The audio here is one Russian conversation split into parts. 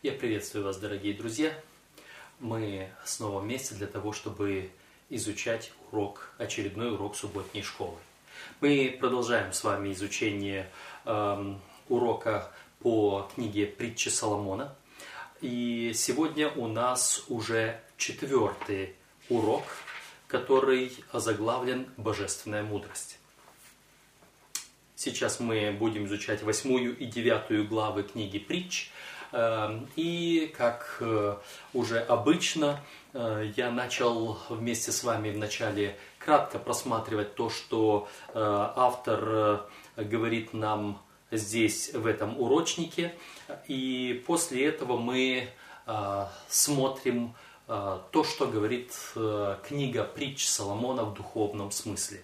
Я приветствую вас, дорогие друзья. Мы снова вместе для того, чтобы изучать урок, очередной урок субботней школы. Мы продолжаем с вами изучение э, урока по книге «Притчи Соломона». И сегодня у нас уже четвертый урок, который озаглавлен «Божественная мудрость». Сейчас мы будем изучать восьмую и девятую главы книги «Притч», и, как э, уже обычно, э, я начал вместе с вами вначале кратко просматривать то, что э, автор говорит нам здесь, в этом урочнике. И после этого мы смотрим то, что говорит книга притч Соломона в духовном смысле.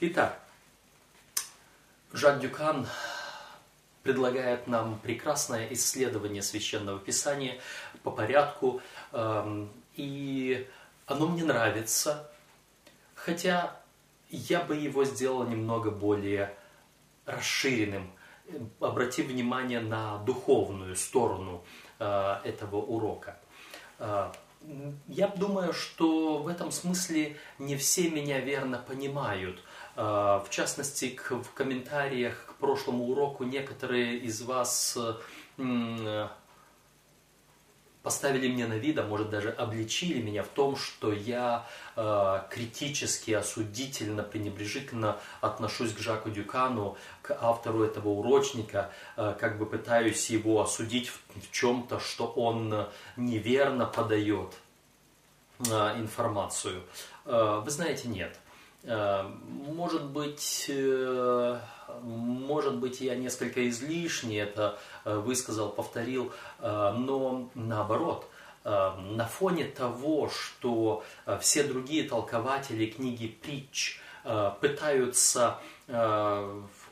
Итак, Жак Дюкан предлагает нам прекрасное исследование священного писания по порядку. Эм, и оно мне нравится, хотя я бы его сделал немного более расширенным. Обрати внимание на духовную сторону э, этого урока. Э, я думаю, что в этом смысле не все меня верно понимают. Э, в частности, в комментариях прошлому уроку некоторые из вас поставили мне на вид, а может даже обличили меня в том, что я э, критически, осудительно, пренебрежительно отношусь к Жаку Дюкану, к автору этого урочника, э, как бы пытаюсь его осудить в, в чем-то, что он неверно подает э, информацию. Э, вы знаете, нет. Э, может быть, э, может быть, я несколько излишне это э, высказал, повторил, но наоборот, на фоне того, что все другие толкователи книги притч пытаются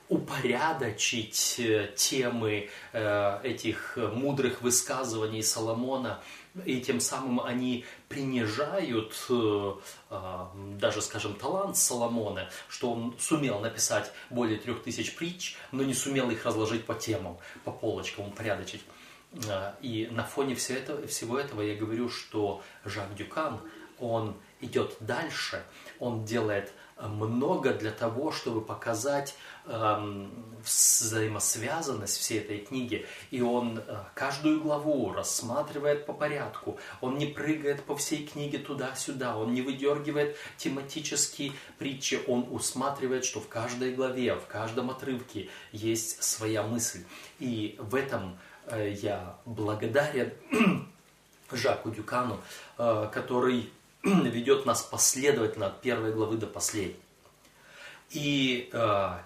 упорядочить темы этих мудрых высказываний Соломона – и тем самым они принижают э, э, даже, скажем, талант Соломона, что он сумел написать более трех тысяч притч, но не сумел их разложить по темам, по полочкам, упорядочить. Э, и на фоне всего этого, всего этого я говорю, что Жак Дюкан, он идет дальше, он делает много для того, чтобы показать эм, взаимосвязанность всей этой книги. И он э, каждую главу рассматривает по порядку. Он не прыгает по всей книге туда-сюда. Он не выдергивает тематические притчи. Он усматривает, что в каждой главе, в каждом отрывке есть своя мысль. И в этом э, я благодарен Жаку Дюкану, э, который ведет нас последовательно от первой главы до последней. И э,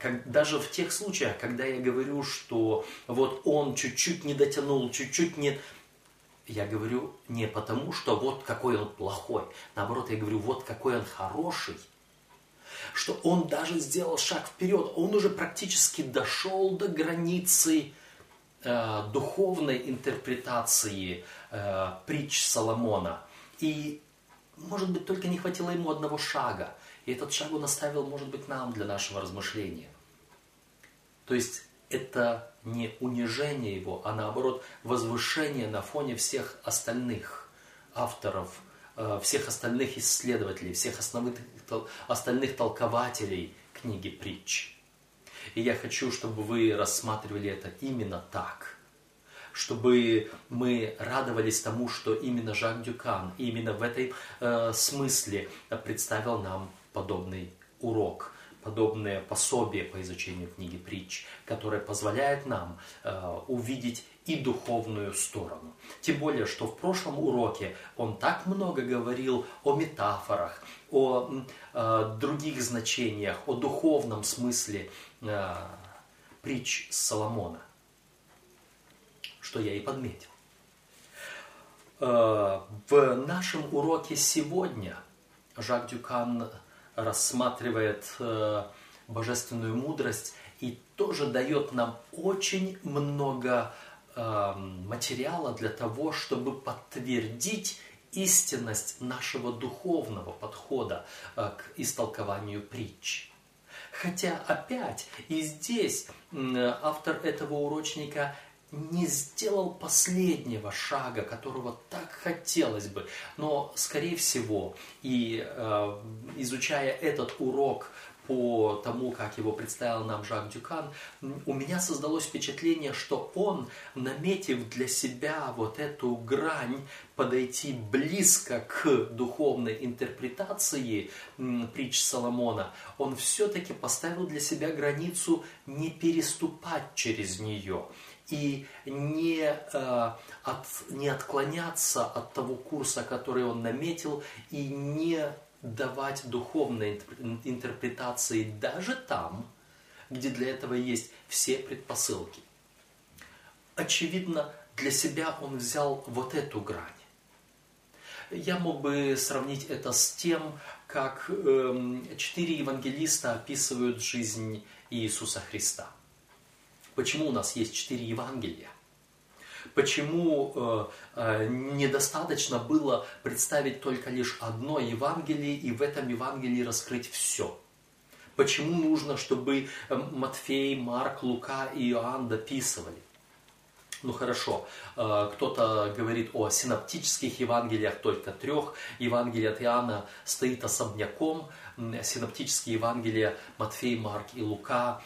как, даже в тех случаях, когда я говорю, что вот он чуть-чуть не дотянул, чуть-чуть не... Я говорю не потому, что вот какой он плохой. Наоборот, я говорю, вот какой он хороший. Что он даже сделал шаг вперед. Он уже практически дошел до границы э, духовной интерпретации э, притч Соломона. И может быть, только не хватило ему одного шага. И этот шаг он оставил, может быть, нам для нашего размышления. То есть это не унижение его, а наоборот возвышение на фоне всех остальных авторов, э, всех остальных исследователей, всех основных, остальных толкователей книги притч. И я хочу, чтобы вы рассматривали это именно так – чтобы мы радовались тому, что именно Жак Дюкан, именно в этой э, смысле представил нам подобный урок, подобное пособие по изучению книги притч, которое позволяет нам э, увидеть и духовную сторону. Тем более, что в прошлом уроке он так много говорил о метафорах, о э, других значениях, о духовном смысле э, притч Соломона что я и подметил. Э, в нашем уроке сегодня Жак Дюкан рассматривает э, божественную мудрость и тоже дает нам очень много э, материала для того, чтобы подтвердить истинность нашего духовного подхода к истолкованию притч. Хотя опять и здесь автор этого урочника не сделал последнего шага, которого так хотелось бы. Но, скорее всего, и э, изучая этот урок по тому, как его представил нам Жак Дюкан, у меня создалось впечатление, что он, наметив для себя вот эту грань, подойти близко к духовной интерпретации притч Соломона, он все-таки поставил для себя границу не переступать через нее и не, э, от, не отклоняться от того курса, который он наметил, и не давать духовной интерпретации даже там, где для этого есть все предпосылки. Очевидно, для себя он взял вот эту грань. Я мог бы сравнить это с тем, как э, четыре евангелиста описывают жизнь Иисуса Христа. Почему у нас есть четыре Евангелия? Почему э, э, недостаточно было представить только лишь одно Евангелие и в этом Евангелии раскрыть все? Почему нужно, чтобы э, Матфей, Марк, Лука и Иоанн дописывали? Ну хорошо, э, кто-то говорит о синоптических Евангелиях, только трех. Евангелие от Иоанна стоит особняком. Синоптические Евангелия Матфей, Марк и Лука,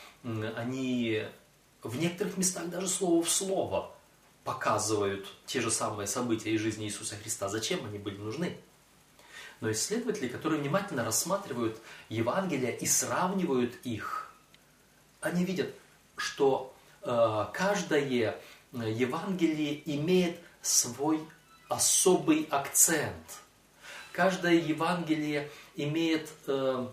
они в некоторых местах даже слово в слово показывают те же самые события из жизни Иисуса Христа. Зачем они были нужны? Но исследователи, которые внимательно рассматривают Евангелия и сравнивают их, они видят, что э, каждое Евангелие имеет свой особый акцент. Каждое Евангелие имеет э,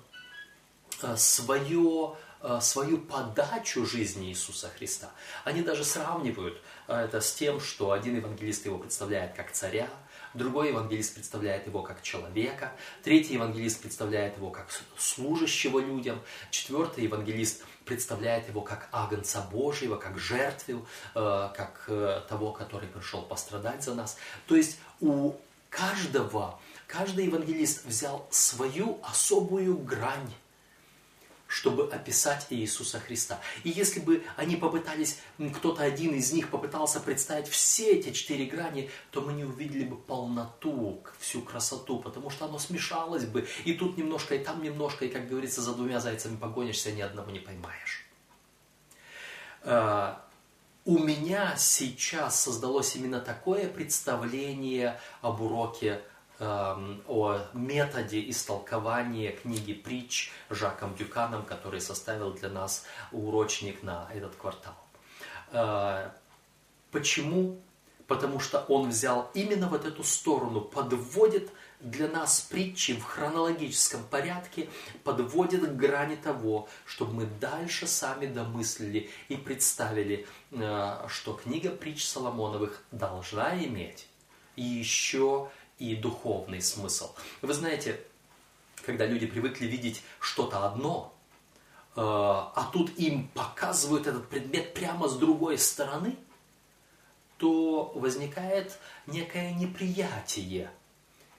э свое Э, свою подачу жизни Иисуса Христа. Они даже сравнивают э, это с тем, что один евангелист его представляет как царя, другой евангелист представляет его как человека, третий евангелист представляет его как служащего людям, четвертый евангелист представляет его как агнца Божьего, как жертву, э, как того, который пришел пострадать за нас. То есть у каждого, каждый евангелист взял свою особую грань чтобы описать Иисуса Христа. И если бы они попытались, кто-то один из них попытался представить все эти четыре грани, то мы не увидели бы полноту, всю красоту, потому что оно смешалось бы. И тут немножко, и там немножко, и, как говорится, за двумя зайцами погонишься, ни одного не поймаешь. А, у меня сейчас создалось именно такое представление об уроке о методе истолкования книги притч Жаком Дюканом, который составил для нас урочник на этот квартал. Э, почему? Потому что он взял именно вот эту сторону, подводит для нас притчи в хронологическом порядке, подводит к грани того, чтобы мы дальше сами домыслили и представили, э, что книга притч Соломоновых должна иметь еще и духовный смысл. Вы знаете, когда люди привыкли видеть что-то одно, э, а тут им показывают этот предмет прямо с другой стороны, то возникает некое неприятие.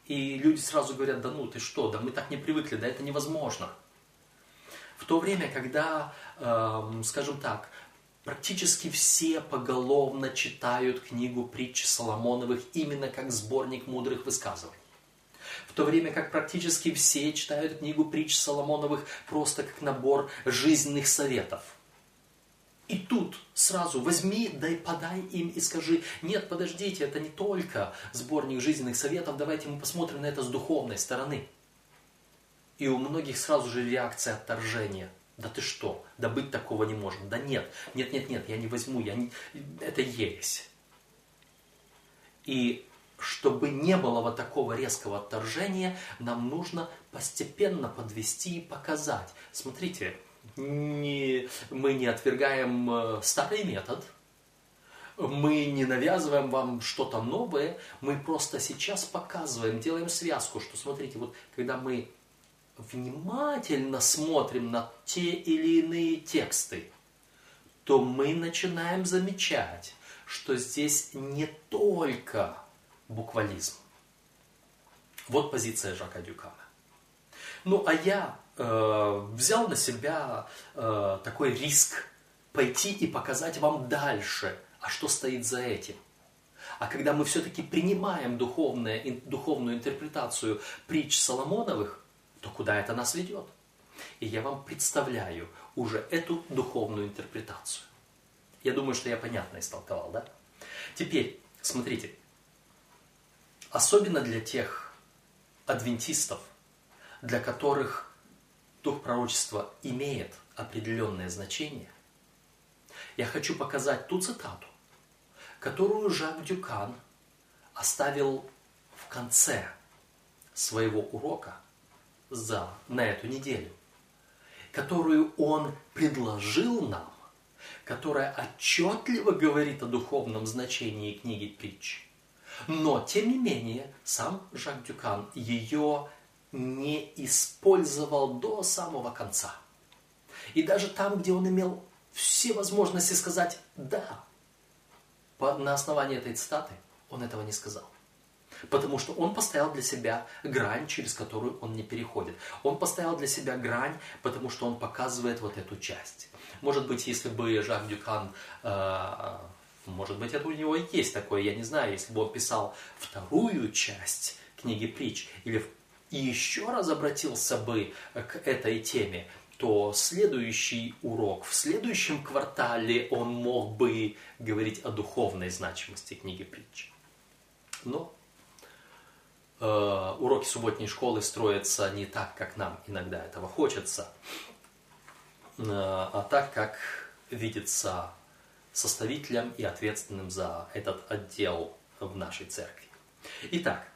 И люди сразу говорят, да ну ты что, да мы так не привыкли, да это невозможно. В то время, когда, эм, скажем так, Практически все поголовно читают книгу притч Соломоновых именно как сборник мудрых высказываний. В то время как практически все читают книгу притч Соломоновых просто как набор жизненных советов. И тут сразу возьми, дай подай им и скажи, нет, подождите, это не только сборник жизненных советов, давайте мы посмотрим на это с духовной стороны. И у многих сразу же реакция отторжения – да ты что? Да быть такого не может. Да нет, нет, нет, нет, я не возьму, я не... это ересь. И чтобы не было вот такого резкого отторжения, нам нужно постепенно подвести и показать. Смотрите, не, мы не отвергаем э, старый метод, мы не навязываем вам что-то новое, мы просто сейчас показываем, делаем связку, что смотрите, вот когда мы внимательно смотрим на те или иные тексты, то мы начинаем замечать, что здесь не только буквализм. Вот позиция Жака Дюкана. Ну, а я э, взял на себя э, такой риск пойти и показать вам дальше а что стоит за этим. А когда мы все-таки принимаем духовное, духовную интерпретацию притч Соломоновых, то куда это нас ведет? И я вам представляю уже эту духовную интерпретацию. Я думаю, что я понятно истолковал, да? Теперь, смотрите, особенно для тех адвентистов, для которых дух пророчества имеет определенное значение, я хочу показать ту цитату, которую Жак Дюкан оставил в конце своего урока за, на эту неделю, которую он предложил нам, которая отчетливо говорит о духовном значении книги притч. Но, тем не менее, сам Жак Дюкан ее не использовал до самого конца. И даже там, где он имел все возможности сказать «да», на основании этой цитаты он этого не сказал. Потому что он поставил для себя грань, через которую он не переходит. Он поставил для себя грань, потому что он показывает вот эту часть. Может быть, если бы Жак Дюкан, э, может быть, это у него и есть такое, я не знаю, если бы он писал вторую часть книги притч, или и еще раз обратился бы к этой теме, то следующий урок в следующем квартале он мог бы говорить о духовной значимости книги притч. Но э, уроки субботней школы строятся не так, как нам иногда этого хочется, э, а так, как видится составителем и ответственным за этот отдел в нашей церкви. Итак,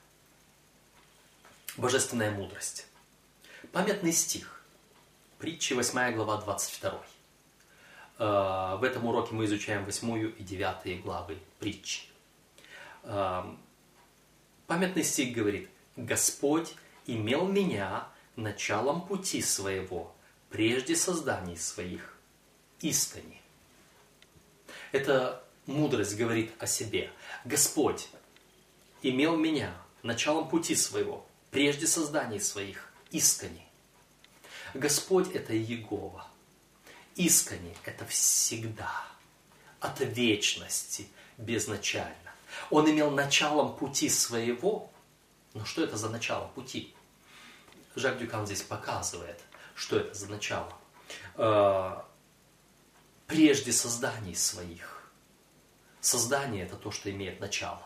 божественная мудрость. Памятный стих. Притчи 8 глава 22. Э, в этом уроке мы изучаем 8 и 9 главы притчи. Памятный стих говорит, «Господь имел меня началом пути своего, прежде созданий своих, искренне». Это мудрость говорит о себе. Господь имел меня началом пути своего, прежде созданий своих, искренне. Господь – это Егова. Искренне – это всегда. От вечности безначально. Он имел началом пути своего. Но что это за начало пути? Жак Дюкан здесь показывает, что это за начало. Э, прежде созданий своих. Создание – это то, что имеет начало.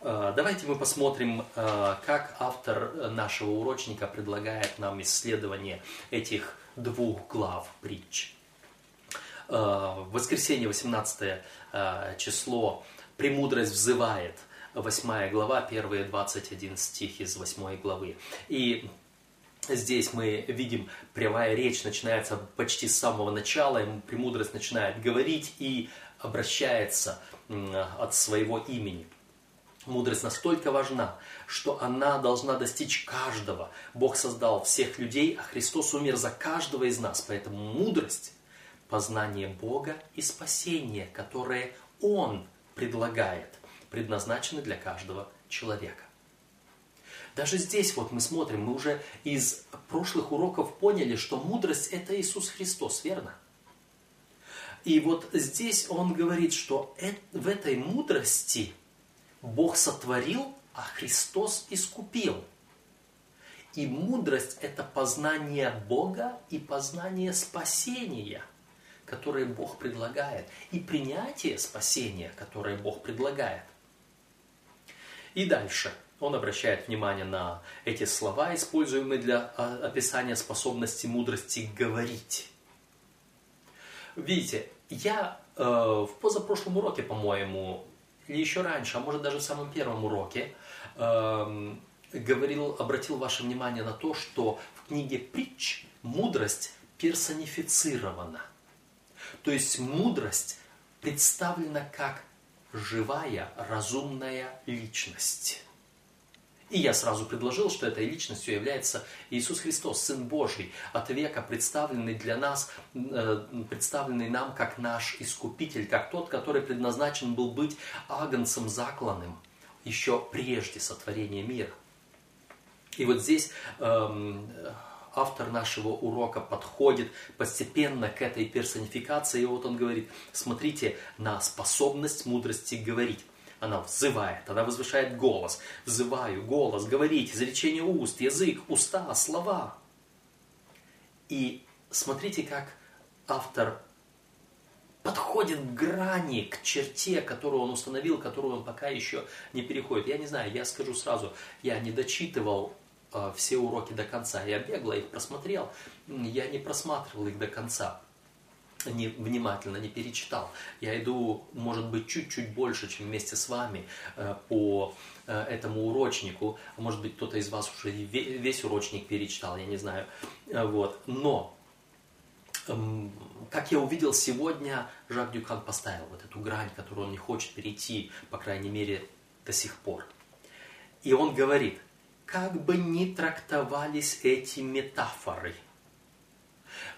Э, давайте мы посмотрим, э, как автор нашего урочника предлагает нам исследование этих двух глав притч. В воскресенье 18 число «Премудрость взывает» 8 глава, первые 21 стих из 8 главы. И Здесь мы видим, прямая речь начинается почти с самого начала, и премудрость начинает говорить и обращается от своего имени. Мудрость настолько важна, что она должна достичь каждого. Бог создал всех людей, а Христос умер за каждого из нас. Поэтому мудрость – познание Бога и спасение, которое Он предлагает, предназначены для каждого человека. Даже здесь вот мы смотрим, мы уже из прошлых уроков поняли, что мудрость – это Иисус Христос, верно? И вот здесь он говорит, что в этой мудрости – Бог сотворил, а Христос искупил. И мудрость – это познание Бога и познание спасения, которое Бог предлагает, и принятие спасения, которое Бог предлагает. И дальше он обращает внимание на эти слова, используемые для а, описания способности мудрости говорить. Видите, я э, в позапрошлом уроке, по-моему, или еще раньше, а может даже в самом первом уроке, э, говорил, обратил ваше внимание на то, что в книге притч мудрость персонифицирована. То есть мудрость представлена как живая, разумная личность. И я сразу предложил, что этой личностью является Иисус Христос, Сын Божий, от века представленный для нас, э, представленный нам как наш Искупитель, как тот, который предназначен был быть агнцем закланным еще прежде сотворения мира. И вот здесь эм, автор нашего урока подходит постепенно к этой персонификации. И вот он говорит, смотрите на способность мудрости говорить. Она взывает, она возвышает голос. Взываю, голос, говорить, изречение уст, язык, уста, слова. И смотрите, как автор подходит к грани, к черте, которую он установил, которую он пока еще не переходит. Я не знаю, я скажу сразу, я не дочитывал все уроки до конца. Я бегло их просмотрел, я не просматривал их до конца не, внимательно не перечитал. Я иду, может быть, чуть-чуть больше, чем вместе с вами э, по э, этому урочнику. Может быть, кто-то из вас уже весь урочник перечитал, я не знаю. Э, вот. Но Эм, как я увидел сегодня, Жак Дюкан поставил вот эту грань, которую он не хочет перейти, по крайней мере, до сих пор. И он говорит, как бы ни трактовались эти метафоры.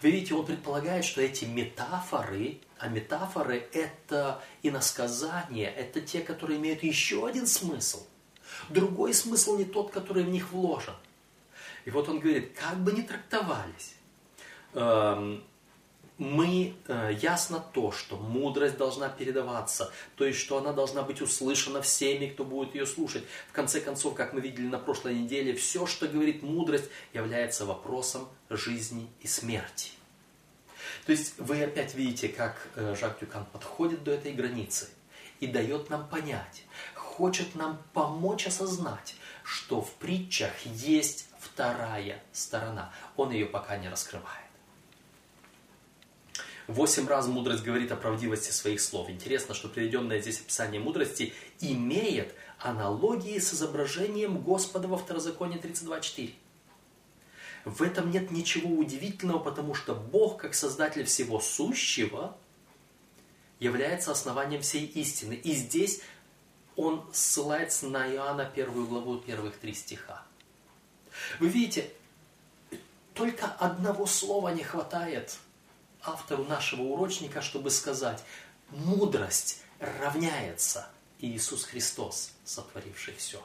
Вы видите, он предполагает, что эти метафоры, а метафоры это иносказания, это те, которые имеют еще один смысл. Другой смысл не тот, который в них вложен. И вот он говорит, как бы ни трактовались, эм, мы э, ясно то, что мудрость должна передаваться, то есть что она должна быть услышана всеми, кто будет ее слушать. В конце концов, как мы видели на прошлой неделе, все, что говорит мудрость, является вопросом жизни и смерти. То есть вы опять видите, как э, Жак Дюкан подходит до этой границы и дает нам понять, хочет нам помочь осознать, что в притчах есть вторая сторона. Он ее пока не раскрывает. Восемь раз мудрость говорит о правдивости своих слов. Интересно, что приведенное здесь описание мудрости имеет аналогии с изображением Господа во Второзаконии 32.4. В этом нет ничего удивительного, потому что Бог, как Создатель всего сущего, является основанием всей истины. И здесь он ссылается на Иоанна первую главу первых три стиха. Вы видите, только одного слова не хватает – автору нашего урочника, чтобы сказать, мудрость равняется Иисус Христос, сотворивший все.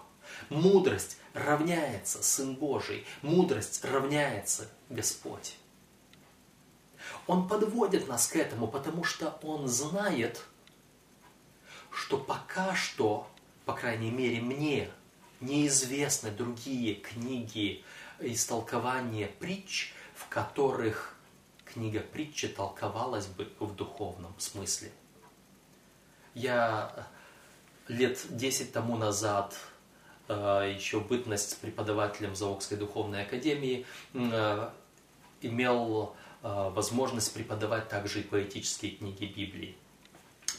Мудрость равняется Сын Божий. Мудрость равняется Господь. Он подводит нас к этому, потому что Он знает, что пока что, по крайней мере мне, неизвестны другие книги истолкования притч, в которых книга притчи толковалась бы в духовном смысле. Я лет 10 тому назад, э, еще бытность преподавателем Заокской духовной академии, э, имел э, возможность преподавать также и поэтические книги Библии.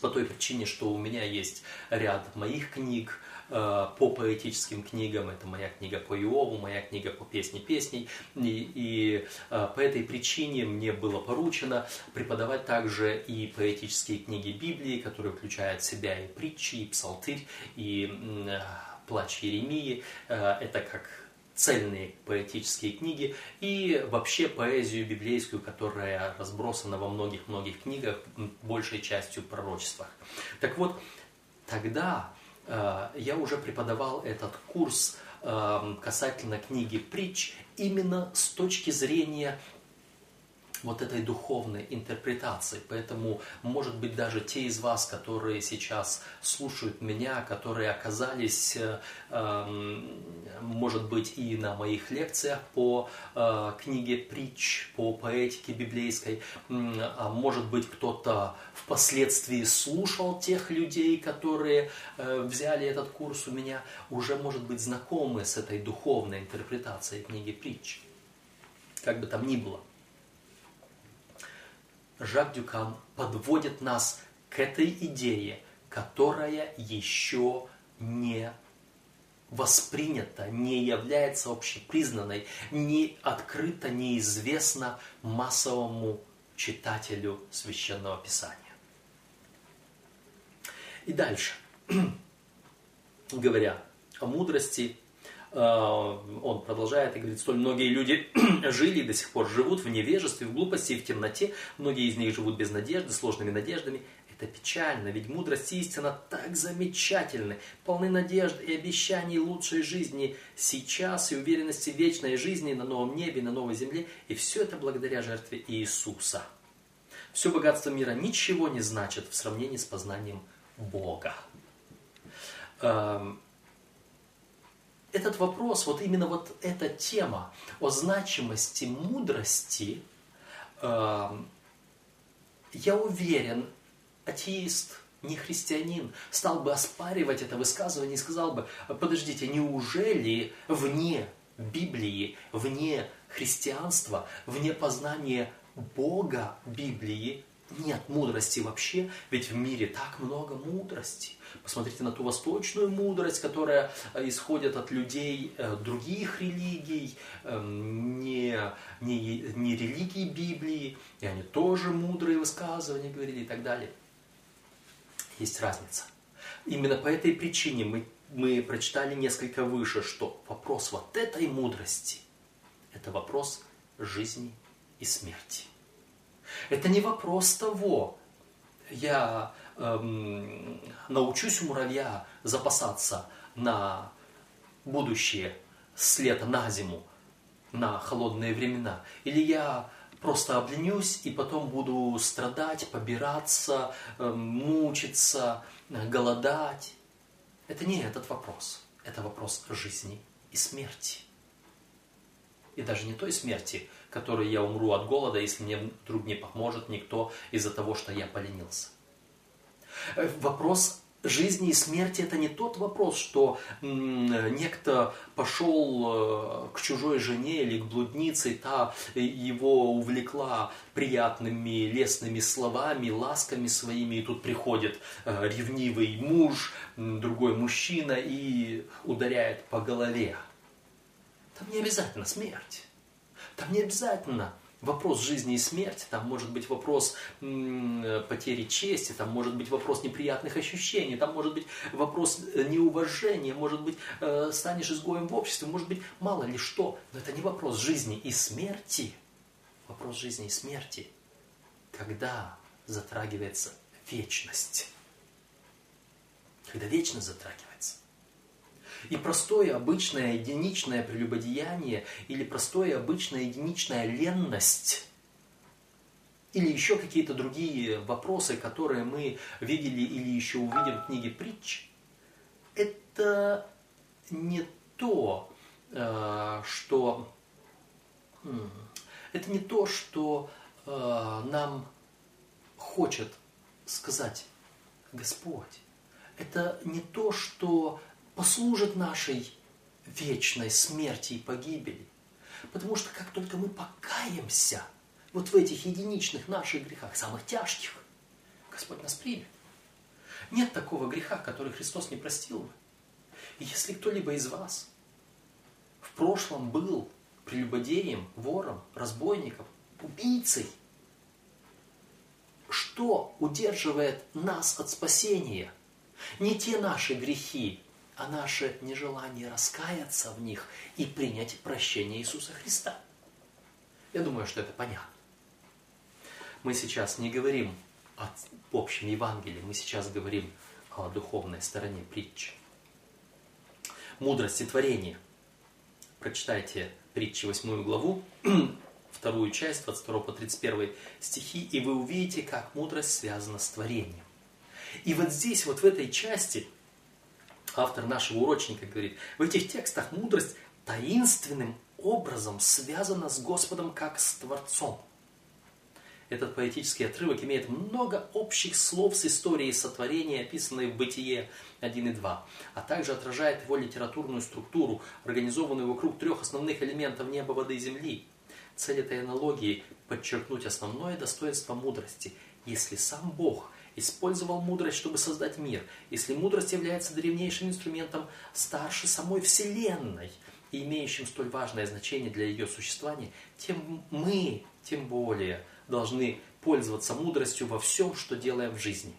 По той причине, что у меня есть ряд моих книг, Э, по поэтическим книгам. Это моя книга по Иову, моя книга по песне песней. И, и э, по этой причине мне было поручено преподавать также и поэтические книги Библии, которые включают в себя и притчи, и псалтырь, и э, плач Еремии. Это как цельные поэтические книги и вообще поэзию библейскую, которая разбросана во многих-многих книгах, большей частью пророчествах. Так вот, тогда Э, я уже преподавал этот курс эм, касательно книги притч именно с точки зрения вот этой духовной интерпретации. Поэтому, может быть, даже те из вас, которые сейчас слушают меня, которые оказались, э, эм, может быть, и на моих лекциях по э, книге притч, по поэтике библейской, а может быть, кто-то впоследствии слушал тех людей, которые э, взяли этот курс у меня, уже, может быть, знакомы с этой духовной интерпретацией книги притч. Как бы там ни было – Жак Дюкан подводит нас к этой идее, которая еще не воспринята, не является общепризнанной, не открыта, неизвестна массовому читателю Священного Писания. И дальше, говоря о мудрости, он продолжает и говорит, столь многие люди жили и до сих пор живут в невежестве, в глупости и в темноте. Многие из них живут без надежды, сложными надеждами. Это печально, ведь мудрость и истина так замечательны, полны надежд и обещаний лучшей жизни сейчас и уверенности вечной жизни на новом небе, на новой земле. И все это благодаря жертве Иисуса. Все богатство мира ничего не значит в сравнении с познанием Бога. Эм, этот вопрос, вот именно вот эта тема о значимости мудрости, эм, я уверен, атеист, не христианин, стал бы оспаривать это высказывание и сказал бы, подождите, неужели вне Библии, вне христианства, вне познания Бога Библии нет мудрости вообще, ведь в мире так много мудрости. Посмотрите на ту восточную мудрость, которая э, исходит от людей э, других религий, эм, не, не, не религии Библии, и они тоже мудрые высказывания говорили и так далее. Есть разница. Именно по этой причине мы, мы прочитали несколько выше, что вопрос вот этой мудрости – это вопрос жизни и смерти. Это не вопрос того, я эм, научусь у муравья запасаться на будущее с лета на зиму, на холодные времена. Или я просто обленюсь и потом буду страдать, побираться, эм, мучиться, голодать. Это не этот вопрос. Это вопрос жизни и смерти. И даже не той смерти, которой я умру от голода, если мне вдруг не поможет никто из-за того, что я поленился. Э, вопрос жизни и смерти это не тот вопрос, что некто пошел э, к чужой жене или к блуднице, и та его увлекла приятными лестными словами, ласками своими, и тут приходит э, ревнивый муж, другой мужчина и ударяет по голове. Там не обязательно смерть. Там не обязательно вопрос жизни и смерти, там может быть вопрос м, потери чести, там может быть вопрос неприятных ощущений, там может быть вопрос э, неуважения, может быть э, станешь изгоем в обществе, может быть мало ли что. Но это не вопрос жизни и смерти. Вопрос жизни и смерти, когда затрагивается вечность. Когда вечность затрагивается. И простое, обычное, единичное прелюбодеяние или простое, обычная, единичная ленность или еще какие-то другие вопросы, которые мы видели или еще увидим в книге притч, это не то, э, что это не то, что э, нам хочет сказать Господь. Это не то, что послужит нашей вечной смерти и погибели. Потому что как только мы покаемся вот в этих единичных наших грехах, самых тяжких, Господь нас примет. Нет такого греха, который Христос не простил бы. И если кто-либо из вас в прошлом был прелюбодеем, вором, разбойником, убийцей, что удерживает нас от спасения? Не те наши грехи, а наше нежелание раскаяться в них и принять прощение Иисуса Христа. Я думаю, что это понятно. Мы сейчас не говорим о общем Евангелии, мы сейчас говорим о духовной стороне притчи. Мудрость и творение. Прочитайте притчи 8 главу, вторую часть, 22 по 31 стихи, и вы увидите, как мудрость связана с творением. И вот здесь, вот в этой части, автор нашего урочника говорит, в этих текстах мудрость таинственным образом связана с Господом как с Творцом. Этот поэтический отрывок имеет много общих слов с историей сотворения, описанной в Бытие 1 и 2, а также отражает его литературную структуру, организованную вокруг трех основных элементов неба, воды и земли. Цель этой аналогии – подчеркнуть основное достоинство мудрости. Если сам Бог использовал мудрость, чтобы создать мир, если мудрость является древнейшим инструментом старше самой Вселенной и имеющим столь важное значение для ее существования, тем мы, тем более, должны пользоваться мудростью во всем, что делаем в жизни.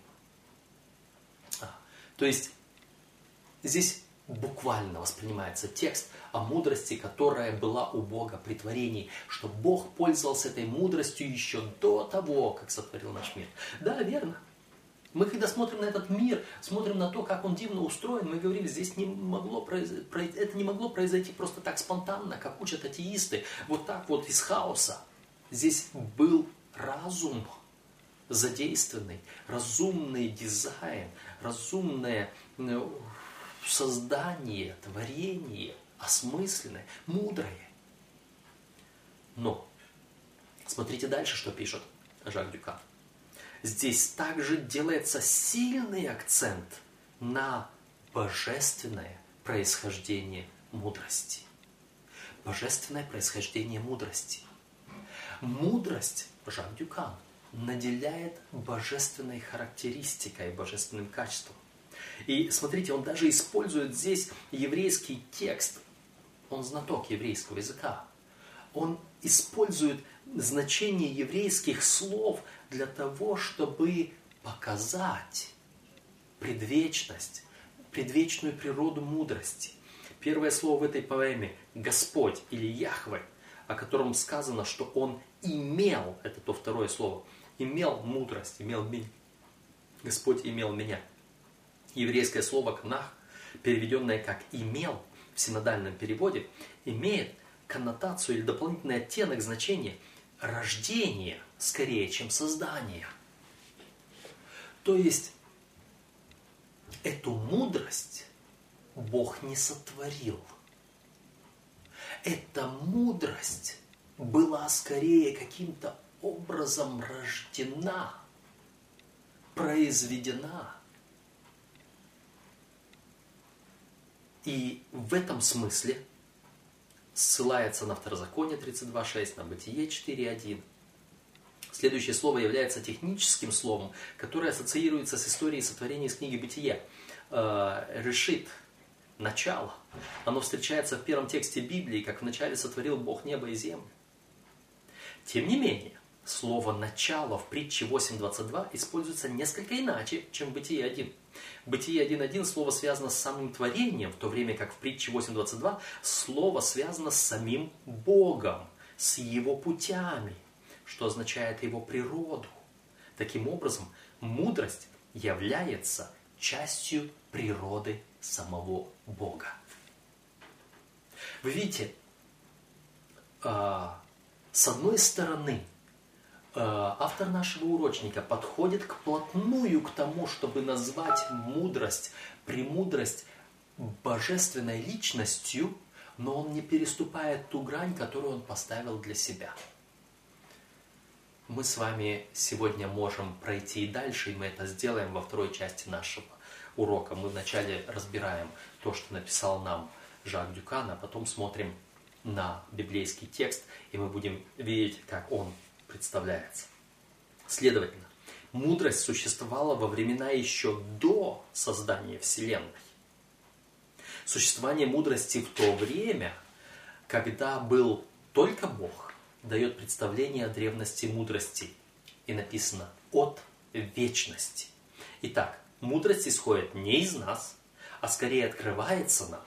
А, то есть здесь буквально воспринимается текст о мудрости, которая была у Бога при творении, что Бог пользовался этой мудростью еще до того, как сотворил наш мир. Да, верно. Мы когда смотрим на этот мир, смотрим на то, как он дивно устроен, мы говорим, здесь не могло произ... это не могло произойти просто так спонтанно, как учат атеисты, вот так вот из хаоса. Здесь был разум задействованный, разумный дизайн, разумное э, создание, творение, осмысленное, мудрое. Но смотрите дальше, что пишет Жак Дюкан здесь также делается сильный акцент на божественное происхождение мудрости. Божественное происхождение мудрости. Мудрость, Жак Дюкан, наделяет божественной характеристикой, божественным качеством. И смотрите, он даже использует здесь еврейский текст. Он знаток еврейского языка. Он использует значение еврейских слов для того, чтобы показать предвечность, предвечную природу мудрости. Первое слово в этой поэме – Господь или Яхве, о котором сказано, что Он имел, это то второе слово, имел мудрость, имел меня. Господь имел меня. Еврейское слово «кнах», переведенное как «имел» в синодальном переводе, имеет коннотацию или дополнительный оттенок значения рождения скорее, чем создание. То есть эту мудрость Бог не сотворил. Эта мудрость была скорее каким-то образом рождена, произведена. И в этом смысле ссылается на Второзаконие 32.6, на Бытие 4.1, Следующее слово является техническим словом, которое ассоциируется с историей сотворения из книги Бытия. Э, решит, начало. Оно встречается в первом тексте Библии, как вначале сотворил Бог небо и землю. Тем не менее, слово «начало» в притче 8.22 используется несколько иначе, чем в Бытие 1. В Бытие 1.1 слово связано с самым творением, в то время как в притче 8.22 слово связано с самим Богом, с Его путями что означает его природу. Таким образом, мудрость является частью природы самого Бога. Вы видите, а, с одной стороны, автор нашего урочника подходит к плотную к тому, чтобы назвать мудрость, премудрость божественной личностью, но он не переступает ту грань, которую он поставил для себя – мы с вами сегодня можем пройти и дальше, и мы это сделаем во второй части нашего урока. Мы вначале разбираем то, что написал нам Жак Дюкан, а потом смотрим на библейский текст, и мы будем видеть, как он представляется. Следовательно, мудрость существовала во времена еще до создания Вселенной. Существование мудрости в то время, когда был только Бог, дает представление о древности мудрости. И написано «от вечности». Итак, мудрость исходит не из нас, а скорее открывается нам.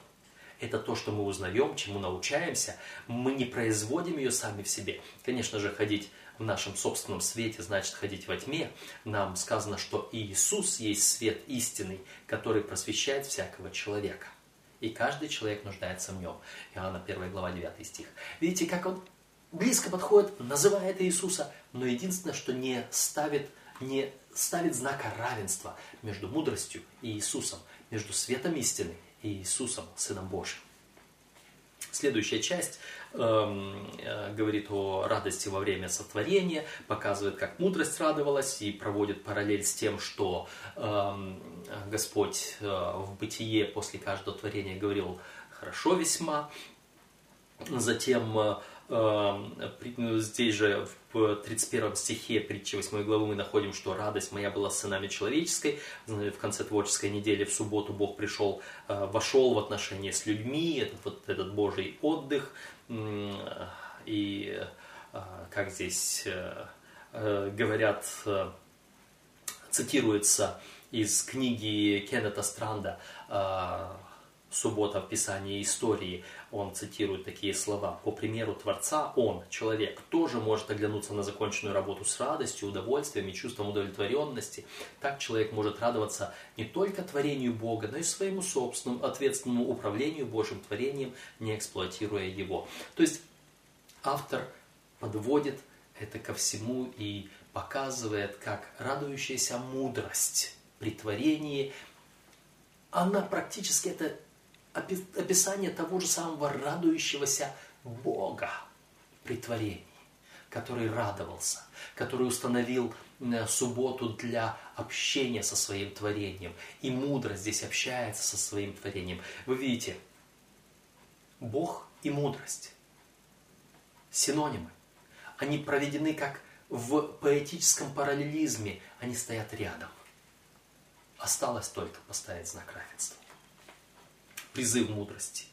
Это то, что мы узнаем, чему научаемся. Мы не производим ее сами в себе. Конечно же, ходить в нашем собственном свете значит ходить во тьме. Нам сказано, что Иисус есть свет истинный, который просвещает всякого человека. И каждый человек нуждается в нем. Иоанна 1 глава 9 стих. Видите, как он близко подходит, называет Иисуса, но единственное, что не ставит, не ставит знака равенства между мудростью и Иисусом, между светом истины и Иисусом, Сыном Божьим. Следующая часть говорит о радости во время сотворения, показывает, как мудрость радовалась и проводит параллель с тем, что э, Господь э, в бытие после каждого творения говорил хорошо весьма. Затем э, Эм, здесь же в 31 стихе притчи 8 главы мы находим, что радость моя была сынами человеческой. В конце творческой недели, в субботу Бог пришел, э, вошел в отношения с людьми, этот, вот этот Божий отдых. И э, как здесь э, говорят, цитируется из книги Кеннета Странда, суббота в Писании истории, он цитирует такие слова. По примеру Творца, он, человек, тоже может оглянуться на законченную работу с радостью, удовольствием и чувством удовлетворенности. Так человек может радоваться не только творению Бога, но и своему собственному ответственному управлению Божьим творением, не эксплуатируя его. То есть автор подводит это ко всему и показывает, как радующаяся мудрость при творении, она практически это описание того же самого радующегося Бога при творении, который радовался, который установил субботу для общения со своим творением. И мудрость здесь общается со своим творением. Вы видите, Бог и мудрость синонимы. Они проведены как в поэтическом параллелизме, они стоят рядом. Осталось только поставить знак равенства призыв мудрости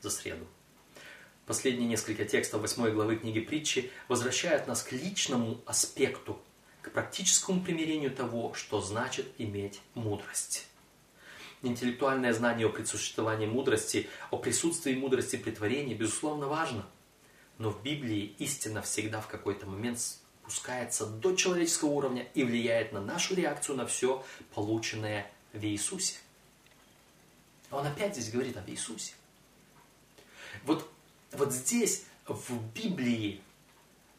за среду. Последние несколько текстов 8 главы книги притчи возвращают нас к личному аспекту, к практическому примирению того, что значит иметь мудрость. Интеллектуальное знание о предсуществовании мудрости, о присутствии мудрости при творении, безусловно, важно. Но в Библии истина всегда в какой-то момент спускается до человеческого уровня и влияет на нашу реакцию на все, полученное в Иисусе. Он опять здесь говорит об Иисусе. Вот, вот здесь, в Библии,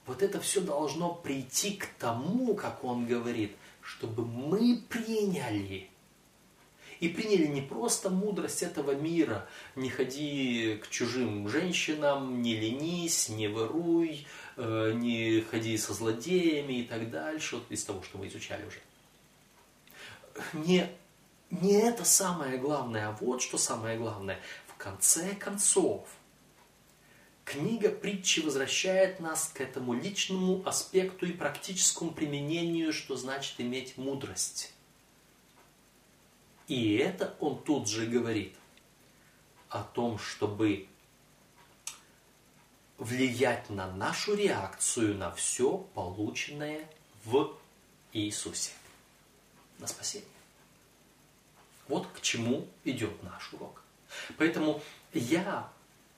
вот это все должно прийти к тому, как он говорит, чтобы мы приняли. И приняли не просто мудрость этого мира, не ходи к чужим женщинам, не ленись, не воруй, э, не ходи со злодеями и так дальше, из того, что мы изучали уже. Не не это самое главное, а вот что самое главное. В конце концов, книга притчи возвращает нас к этому личному аспекту и практическому применению, что значит иметь мудрость. И это он тут же говорит о том, чтобы влиять на нашу реакцию на все полученное в Иисусе. На спасение. Вот к чему идет наш урок. Поэтому я,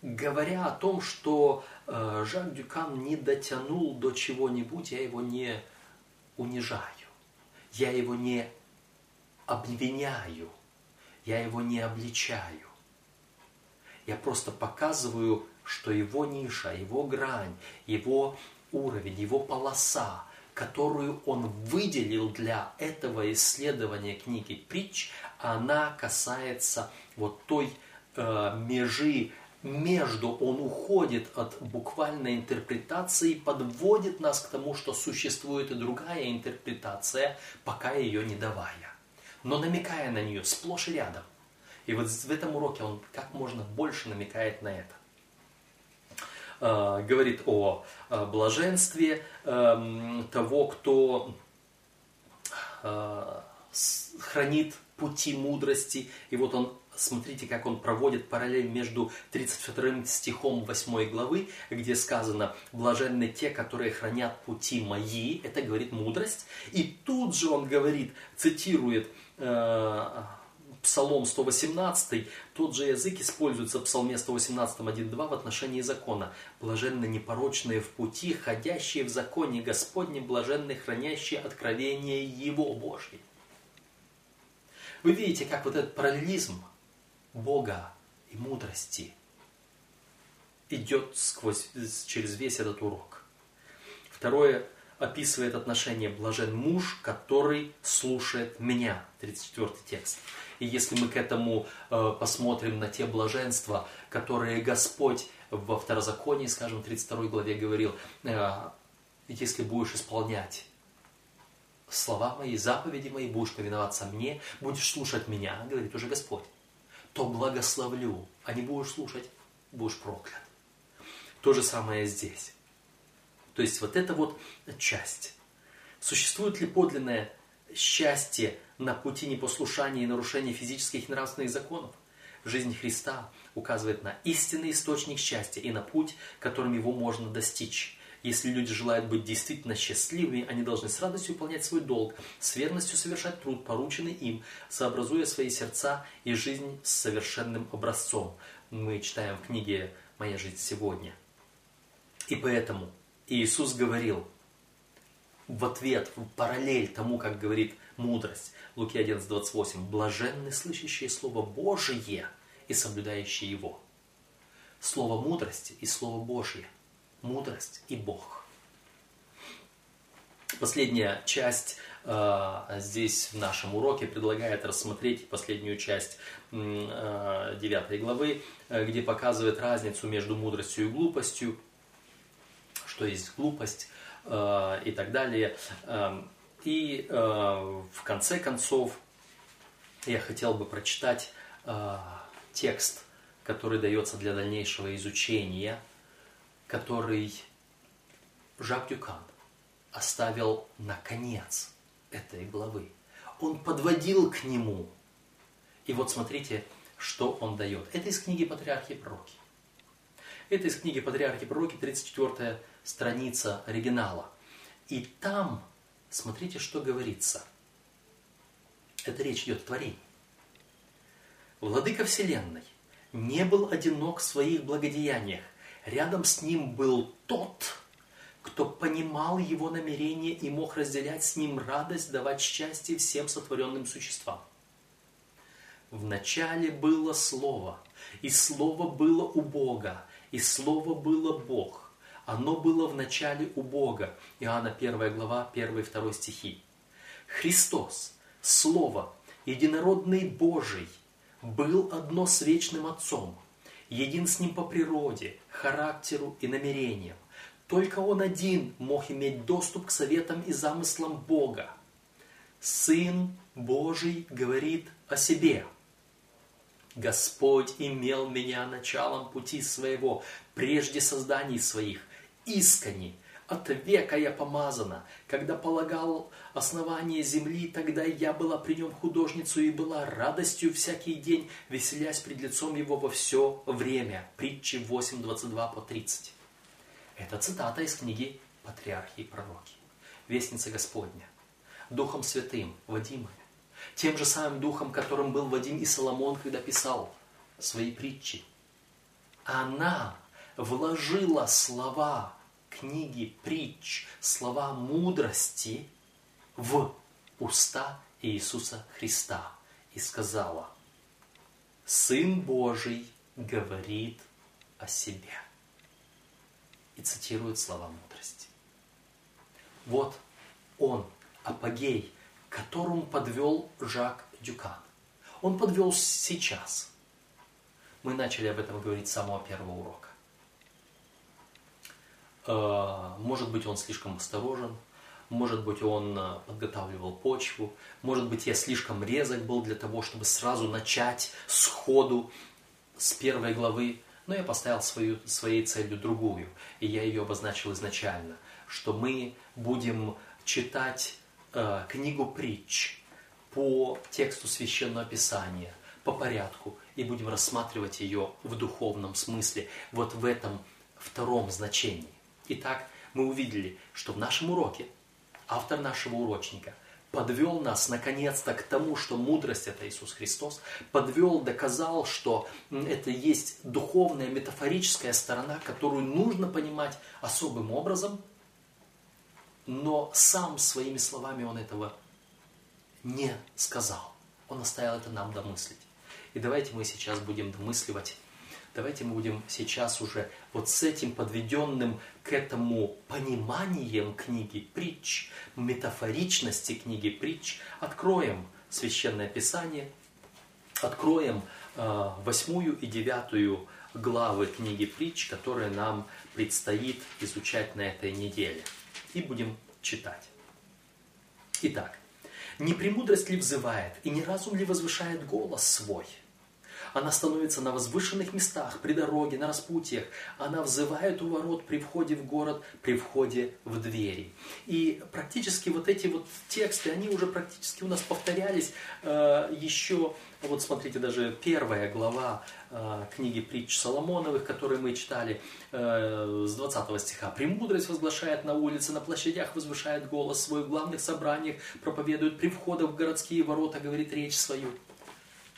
говоря о том, что э, Жак Дюкан не дотянул до чего-нибудь, я его не унижаю. Я его не обвиняю. Я его не обличаю. Я просто показываю, что его ниша, его грань, его уровень, его полоса, которую он выделил для этого исследования книги притч, она касается вот той э, межи между, он уходит от буквальной интерпретации, подводит нас к тому, что существует и другая интерпретация, пока ее не давая, но намекая на нее сплошь и рядом. И вот в этом уроке он как можно больше намекает на это. Э, говорит о э, блаженстве эм, того, кто э, хранит пути мудрости. И вот он, смотрите, как он проводит параллель между 32 стихом 8 главы, где сказано «блаженны те, которые хранят пути мои», это говорит мудрость. И тут же он говорит, цитирует Псалом 118, тот же язык используется в Псалме 118 1.2 в отношении закона. Блаженны непорочные в пути, ходящие в законе Господне, блаженны хранящие откровение Его Божье. Вы видите, как вот этот параллелизм Бога и мудрости идет сквозь, через весь этот урок. Второе описывает отношение блажен муж, который слушает меня. 34 текст. И если мы к этому э, посмотрим на те блаженства, которые Господь во второзаконии, скажем, 32 главе говорил, э, если будешь исполнять слова мои, заповеди мои, будешь повиноваться мне, будешь слушать меня, говорит уже Господь, то благословлю, а не будешь слушать, будешь проклят. То же самое здесь. То есть вот эта вот часть. Существует ли подлинное счастье на пути непослушания и нарушения физических и нравственных законов. Жизнь Христа указывает на истинный источник счастья и на путь, которым его можно достичь. Если люди желают быть действительно счастливыми, они должны с радостью выполнять свой долг, с верностью совершать труд, порученный им, сообразуя свои сердца и жизнь с совершенным образцом. Мы читаем в книге «Моя жизнь сегодня». И поэтому Иисус говорил в ответ, в параллель тому, как говорит мудрость, Луки 11.28, «Блаженны слышащие Слово Божие и соблюдающие его». Слово мудрости и Слово Божье. Мудрость и Бог. Последняя часть э, здесь в нашем уроке предлагает рассмотреть последнюю часть э, 9 главы, э, где показывает разницу между мудростью и глупостью, что есть глупость и так далее. Э, и э, в конце концов я хотел бы прочитать э, текст который дается для дальнейшего изучения, который Жак Дюкан оставил на конец этой главы. Он подводил к нему. И вот смотрите, что он дает. Это из книги «Патриархи и пророки». Это из книги «Патриархи и пророки», 34 страница оригинала. И там, смотрите, что говорится. Это речь идет о творении. Владыка Вселенной – не был одинок в своих благодеяниях. Рядом с ним был тот, кто понимал его намерение и мог разделять с ним радость, давать счастье всем сотворенным существам. В начале было Слово, и Слово было у Бога, и Слово было Бог. Оно было в начале у Бога. Иоанна 1 глава, 1-2 стихи. Христос, Слово, единородный Божий, был одно с вечным Отцом, един с ним по природе, характеру и намерениям. Только он один мог иметь доступ к советам и замыслам Бога. Сын Божий говорит о себе. Господь имел меня началом пути своего, прежде созданий своих, искренне, от века я помазана. Когда полагал основание земли, тогда я была при нем художницу и была радостью всякий день, веселясь пред лицом его во все время. Притчи 8, 22 по 30. Это цитата из книги «Патриархи и пророки». Вестница Господня. Духом Святым, Вадима. Тем же самым духом, которым был Вадим и Соломон, когда писал свои притчи. Она вложила слова книги притч, слова мудрости в уста Иисуса Христа и сказала, Сын Божий говорит о себе. И цитирует слова мудрости. Вот он, апогей, которому подвел Жак Дюкан. Он подвел сейчас. Мы начали об этом говорить с самого первого урока. Э, может быть, он слишком осторожен, может быть, он э, подготавливал почву, может быть, я слишком резок был для того, чтобы сразу начать сходу с первой главы, но я поставил свою, своей целью другую, и я ее обозначил изначально, что мы будем читать э, книгу притч по тексту Священного Писания, по порядку, и будем рассматривать ее в духовном смысле, вот в этом втором значении. Итак, мы увидели, что в нашем уроке автор нашего урочника подвел нас наконец-то к тому, что мудрость это Иисус Христос, подвел, доказал, что это есть духовная, метафорическая сторона, которую нужно понимать особым образом, но сам своими словами он этого не сказал. Он оставил это нам домыслить. И давайте мы сейчас будем домысливать Давайте мы будем сейчас уже вот с этим подведенным к этому пониманием книги притч, метафоричности книги притч, откроем Священное Писание, откроем э, восьмую и девятую главы книги притч, которые нам предстоит изучать на этой неделе. И будем читать. Итак, не премудрость ли взывает, и не разум ли возвышает голос свой – Она становится на возвышенных местах, при дороге, на распутьях. Она взывает у ворот при входе в город, при входе в двери. И практически вот эти вот тексты, они уже практически у нас повторялись э, еще, вот смотрите, даже первая глава э, книги притч Соломоновых, которые мы читали э, с 20 стиха. «Премудрость возглашает на улице, на площадях возвышает голос свой, в главных собраниях проповедует, при входах в городские ворота говорит речь свою».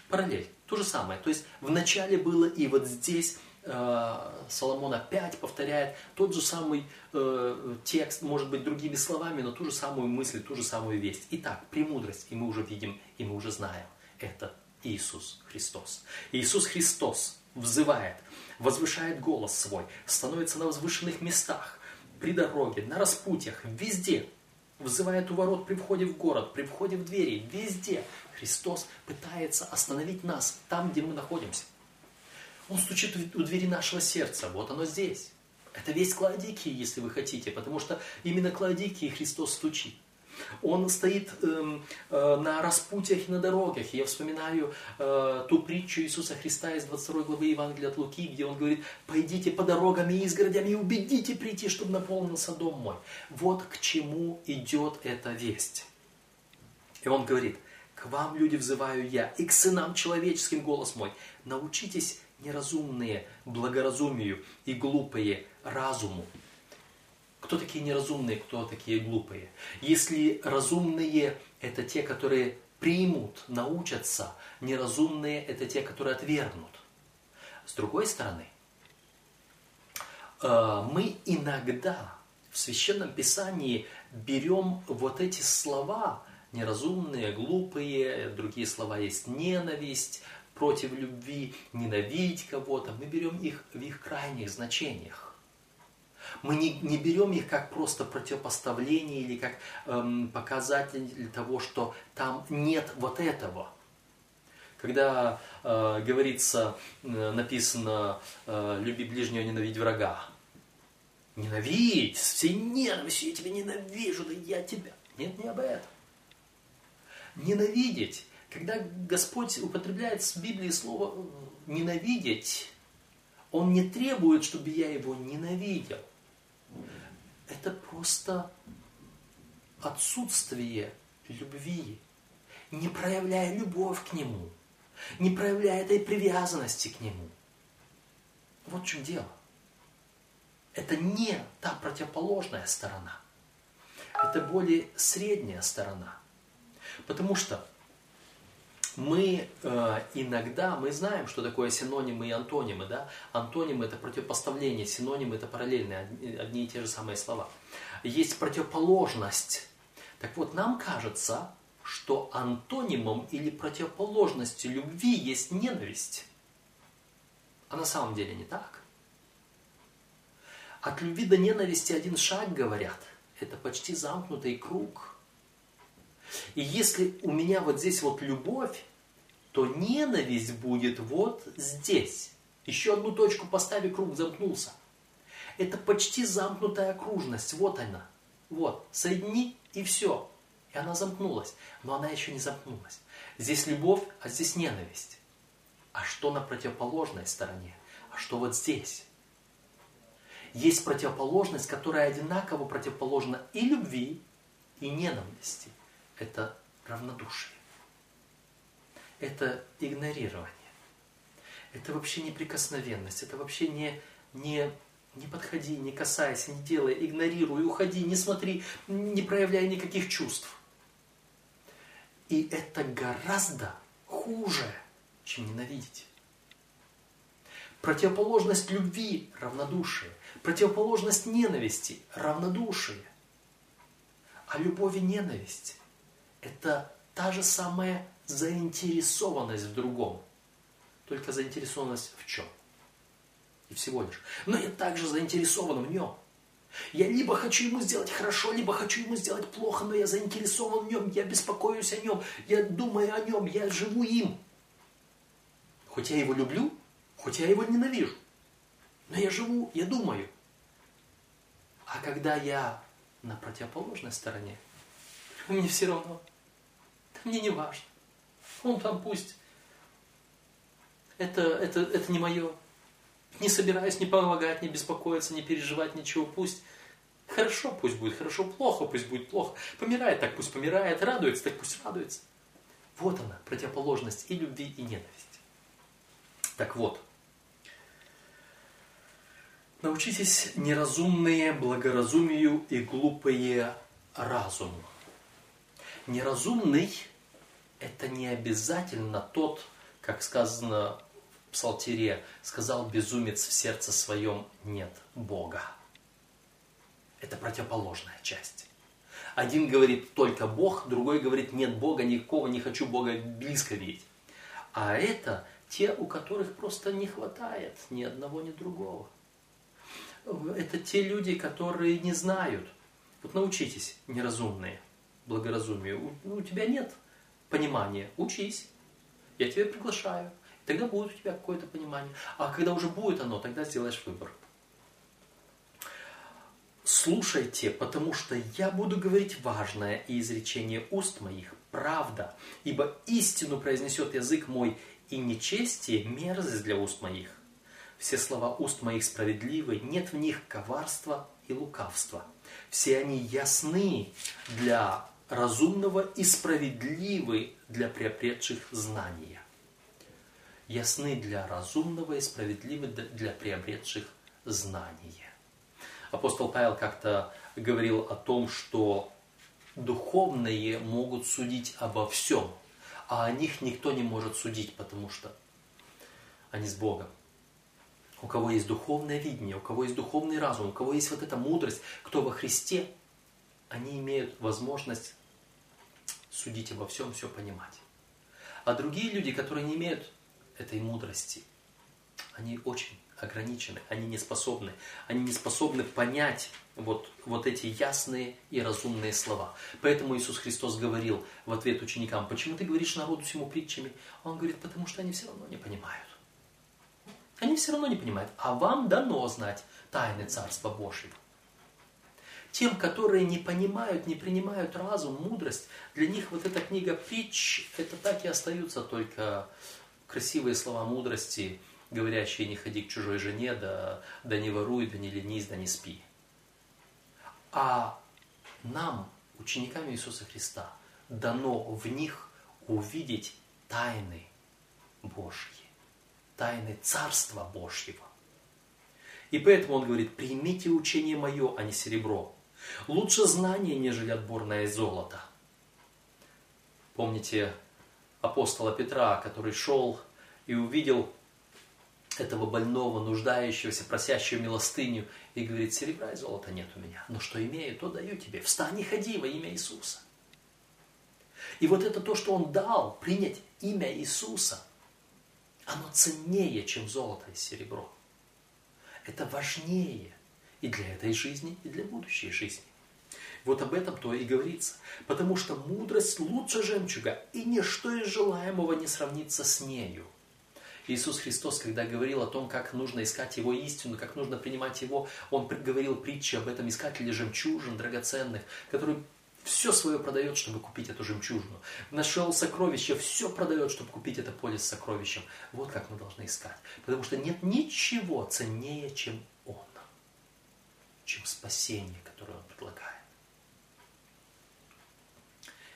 Параллель, то же самое. То есть в начале было и вот здесь э, Соломон опять повторяет тот же самый э, текст, может быть, другими словами, но ту же самую мысль, ту же самую весть. Итак, премудрость, и мы уже видим, и мы уже знаем, это Иисус Христос. Иисус Христос взывает, возвышает голос свой, становится на возвышенных местах, при дороге, на распутьях, везде. Взывает у ворот при входе в город, при входе в двери, везде. Христос пытается остановить нас там, где мы находимся. Он стучит у двери нашего сердца, вот оно здесь. Это весь Клаодикии, если вы хотите, потому что именно Клаодикии Христос стучит. Он стоит э, э, на распутьях и на дорогах. Я вспоминаю э, ту притчу Иисуса Христа из 22 главы Евангелия от Луки, где он говорит, пойдите по дорогам и изгородям и убедите прийти, чтобы наполнился дом мой. Вот к чему идет эта весть. И он говорит, к вам, люди, взываю я, и к сынам человеческим голос мой. Научитесь неразумные благоразумию и глупые разуму. Кто такие неразумные, кто такие глупые? Если разумные – это те, которые примут, научатся, неразумные – это те, которые отвергнут. С другой стороны, э, мы иногда в Священном Писании берем вот эти слова, неразумные, глупые, другие слова есть ненависть, против любви, ненавидеть кого-то, мы берем их в их крайних значениях. Мы не, не берем их как просто противопоставление или как эм, показатель того, что там нет вот этого. Когда э, говорится, э, написано э, «люби ближнего, ненавидь врага», Ненавидь, всей ненавистью, я тебя ненавижу, да я тебя. Нет, не об этом. Ненавидеть. Когда Господь употребляет в Библии слово «ненавидеть», Он не требует, чтобы я его ненавидел это просто отсутствие любви, не проявляя любовь к Нему, не проявляя этой привязанности к Нему. Вот в чем дело. Это не та противоположная сторона. Это более средняя сторона. Потому что мы э, иногда, мы знаем, что такое синонимы и антонимы. Да? Антонимы это противопоставление, синонимы это параллельные, одни, и те же самые слова. Есть противоположность. Так вот, нам кажется, что антонимом или противоположностью любви есть ненависть. А на самом деле не так. От любви до ненависти один шаг, говорят. Это почти замкнутый круг – и если у меня вот здесь вот любовь, то ненависть будет вот здесь. Еще одну точку постави, круг замкнулся. Это почти замкнутая окружность. Вот она. Вот. Соедини и все. И она замкнулась. Но она еще не замкнулась. Здесь любовь, а здесь ненависть. А что на противоположной стороне? А что вот здесь? Есть противоположность, которая одинаково противоположна и любви, и ненависти это равнодушие. Это игнорирование. Это вообще неприкосновенность. Это вообще не, не, не подходи, не касайся, не делай, игнорируй, уходи, не смотри, не проявляй никаких чувств. И это гораздо хуже, чем ненавидеть. Противоположность любви – равнодушие. Противоположность ненависти – равнодушие. А любовь и ненависть это та же самая заинтересованность в другом. Только заинтересованность в чем? И всего лишь. Но я также заинтересован в нем. Я либо хочу ему сделать хорошо, либо хочу ему сделать плохо, но я заинтересован в нем, я беспокоюсь о нем, я думаю о нем, я живу им. Хоть я его люблю, хоть я его ненавижу, но я живу, я думаю. А когда я на противоположной стороне, мне все равно. Мне не важно. Он там пусть это, это, это не мое. Не собираюсь не помогать, не беспокоиться, не переживать ничего. Пусть хорошо, пусть будет хорошо, плохо, пусть будет плохо. Помирает так, пусть помирает, радуется, так пусть радуется. Вот она, противоположность и любви, и ненависти. Так вот, научитесь неразумные благоразумию и глупые разуму. Неразумный – это не обязательно тот, как сказано в Псалтире, сказал безумец в сердце своем «нет Бога». Это противоположная часть. Один говорит только Бог, другой говорит нет Бога, никакого не хочу Бога близко видеть. А это те, у которых просто не хватает ни одного, ни другого. Это те люди, которые не знают. Вот научитесь, неразумные, благоразумию. У, у тебя нет понимания, учись. Я тебя приглашаю. Тогда будет у тебя какое-то понимание. А когда уже будет оно, тогда сделаешь выбор. Слушайте, потому что я буду говорить важное, и изречение уст моих – правда, ибо истину произнесет язык мой, и нечестие – мерзость для уст моих. Все слова уст моих справедливы, нет в них коварства и лукавства. Все они ясны для разумного и справедливы для приобретших знания. Ясны для разумного и справедливы для приобретших знания. Апостол Павел как-то говорил о том, что духовные могут судить обо всем, а о них никто не может судить, потому что они с Богом. У кого есть духовное видение, у кого есть духовный разум, у кого есть вот эта мудрость, кто во Христе, они имеют возможность судить обо всем, все понимать. А другие люди, которые не имеют этой мудрости, они очень ограничены, они не способны, они не способны понять вот, вот эти ясные и разумные слова. Поэтому Иисус Христос говорил в ответ ученикам, почему ты говоришь народу всему притчами? Он говорит, потому что они все равно не понимают. Они все равно не понимают. А вам дано знать тайны Царства Божьего. Тем, которые не понимают, не принимают разум, мудрость, для них вот эта книга притч, это так и остаются только красивые слова мудрости, говорящие не ходи к чужой жене, да, да не воруй, да не ленись, да не спи. А нам, ученикам Иисуса Христа, дано в них увидеть тайны Божьи, тайны Царства Божьего. И поэтому он говорит, примите учение мое, а не серебро. Лучше знание, нежели отборное золото. Помните апостола Петра, который шел и увидел этого больного, нуждающегося, просящего милостыню, и говорит, серебра и золота нет у меня, но что имею, то даю тебе. Встань и ходи во имя Иисуса. И вот это то, что он дал, принять имя Иисуса, оно ценнее, чем золото и серебро. Это важнее и для этой жизни, и для будущей жизни. Вот об этом то и говорится. Потому что мудрость лучше жемчуга, и ничто из желаемого не сравнится с нею. Иисус Христос, когда говорил о том, как нужно искать Его истину, как нужно принимать Его, Он говорил притчи об этом искателе жемчужин драгоценных, который все свое продает, чтобы купить эту жемчужину. Нашел сокровище, все продает, чтобы купить это поле с сокровищем. Вот как мы должны искать. Потому что нет ничего ценнее, чем. Чем спасение, которое Он предлагает.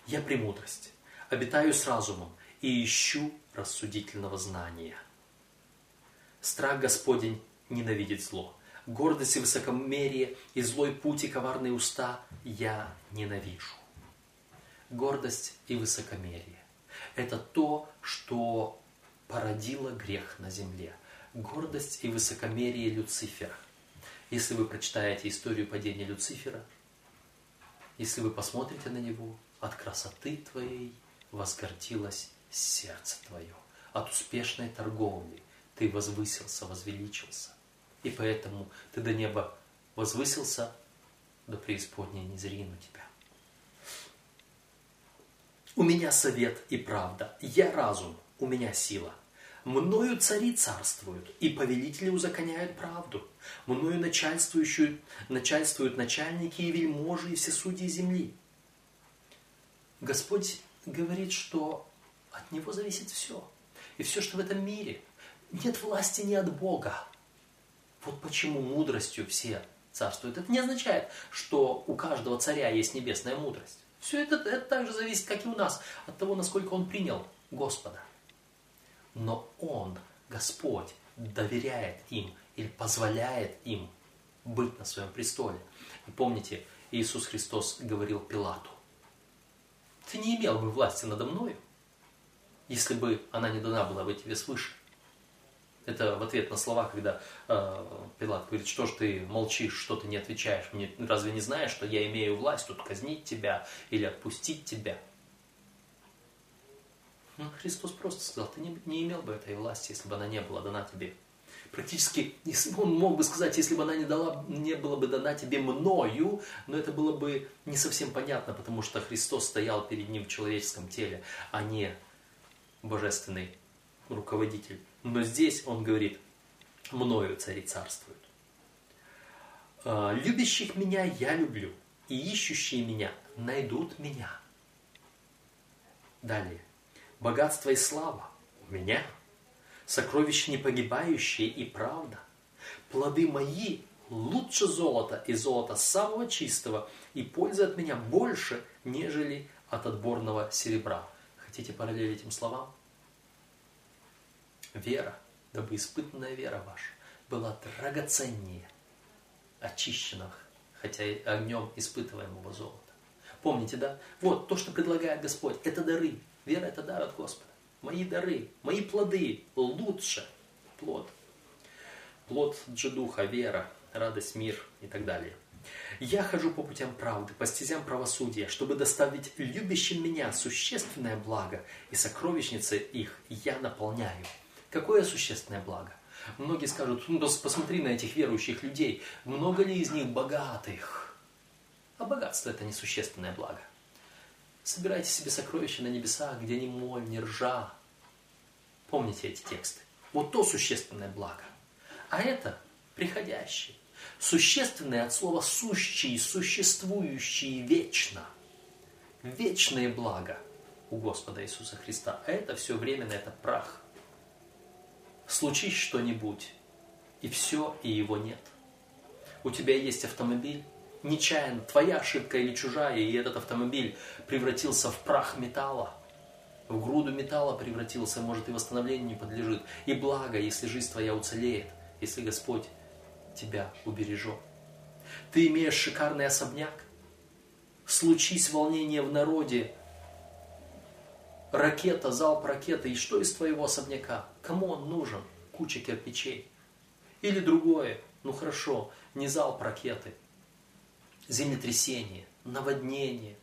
Я премудрость, обитаю с разумом и ищу рассудительного знания. Страх Господень ненавидит зло. Гордость и высокомерие, и злой путь, и коварные уста я ненавижу. Гордость и высокомерие – это то, что породило грех на земле. Гордость и высокомерие Люцифера. Если вы прочитаете историю падения Люцифера, если вы посмотрите на него, от красоты твоей возгордилось сердце твое. От успешной торговли ты возвысился, возвеличился. И поэтому ты до неба возвысился, до преисподней не зрину тебя. У меня совет и правда, я разум, у меня сила. Мною цари царствуют, и повелители узаконяют правду. Мною начальствующую, начальствуют начальники и вельможи, и все судьи земли. Господь говорит, что от Него зависит все. И все, что в этом мире, нет власти не от Бога. Вот почему мудростью все царствуют. Это не означает, что у каждого царя есть небесная мудрость. Все это, это также зависит, как и у нас, от того, насколько он принял Господа. Но он, Господь, доверяет им или позволяет им быть на своем престоле. И помните, Иисус Христос говорил Пилату, ты не имел бы власти надо мною, если бы она не дана была бы тебе свыше. Это в ответ на слова, когда э, Пилат говорит, что ж ты молчишь, что ты не отвечаешь, мне разве не знаешь, что я имею власть тут казнить тебя или отпустить тебя? Ну, Христос просто сказал, ты не, не имел бы этой власти, если бы она не была дана тебе. Практически он мог бы сказать, если бы она не, дала, не была бы дана тебе мною, но это было бы не совсем понятно, потому что Христос стоял перед ним в человеческом теле, а не божественный руководитель. Но здесь он говорит, мною цари царствуют. «А, Любящих меня я люблю, и ищущие меня найдут меня. Далее. Богатство и слава у меня. Сокровища непогибающие и правда. Плоды мои лучше золота и золота самого чистого, и пользы от меня больше, нежели от отборного серебра. Хотите параллель этим словам? Вера, дабы испытанная вера ваша была драгоценнее очищенных, хотя и огнем испытываемого золота. Помните, да? Вот то, что предлагает Господь, это дары. Вера – это дар от Господа. Мои дары, мои плоды лучше плод. Плод джедуха, вера, радость, мир и так далее. Я хожу по путям правды, по стезям правосудия, чтобы доставить любящим меня существенное благо, и сокровищницы их я наполняю. Какое существенное благо? Многие скажут, ну посмотри на этих верующих людей, много ли из них богатых? А богатство это несущественное благо. Собирайте себе сокровища на небесах, где ни моль, ни ржа. Помните эти тексты. Вот то существенное благо. А это приходящее. Существенное от слова сущий, существующий вечно. Вечное благо у Господа Иисуса Христа. А это все временно, это прах – случись что-нибудь, и все, и его нет. У тебя есть автомобиль, нечаянно, твоя ошибка или чужая, и этот автомобиль превратился в прах металла, в груду металла превратился, может и восстановлению не подлежит. И благо, если жизнь твоя уцелеет, если Господь тебя убережет. Ты имеешь шикарный особняк, случись волнение в народе, ракета, залп ракеты, и что из твоего особняка? Кому он нужен? Куча кирпичей. Или другое, ну хорошо, не залп ракеты, землетрясение, наводнение.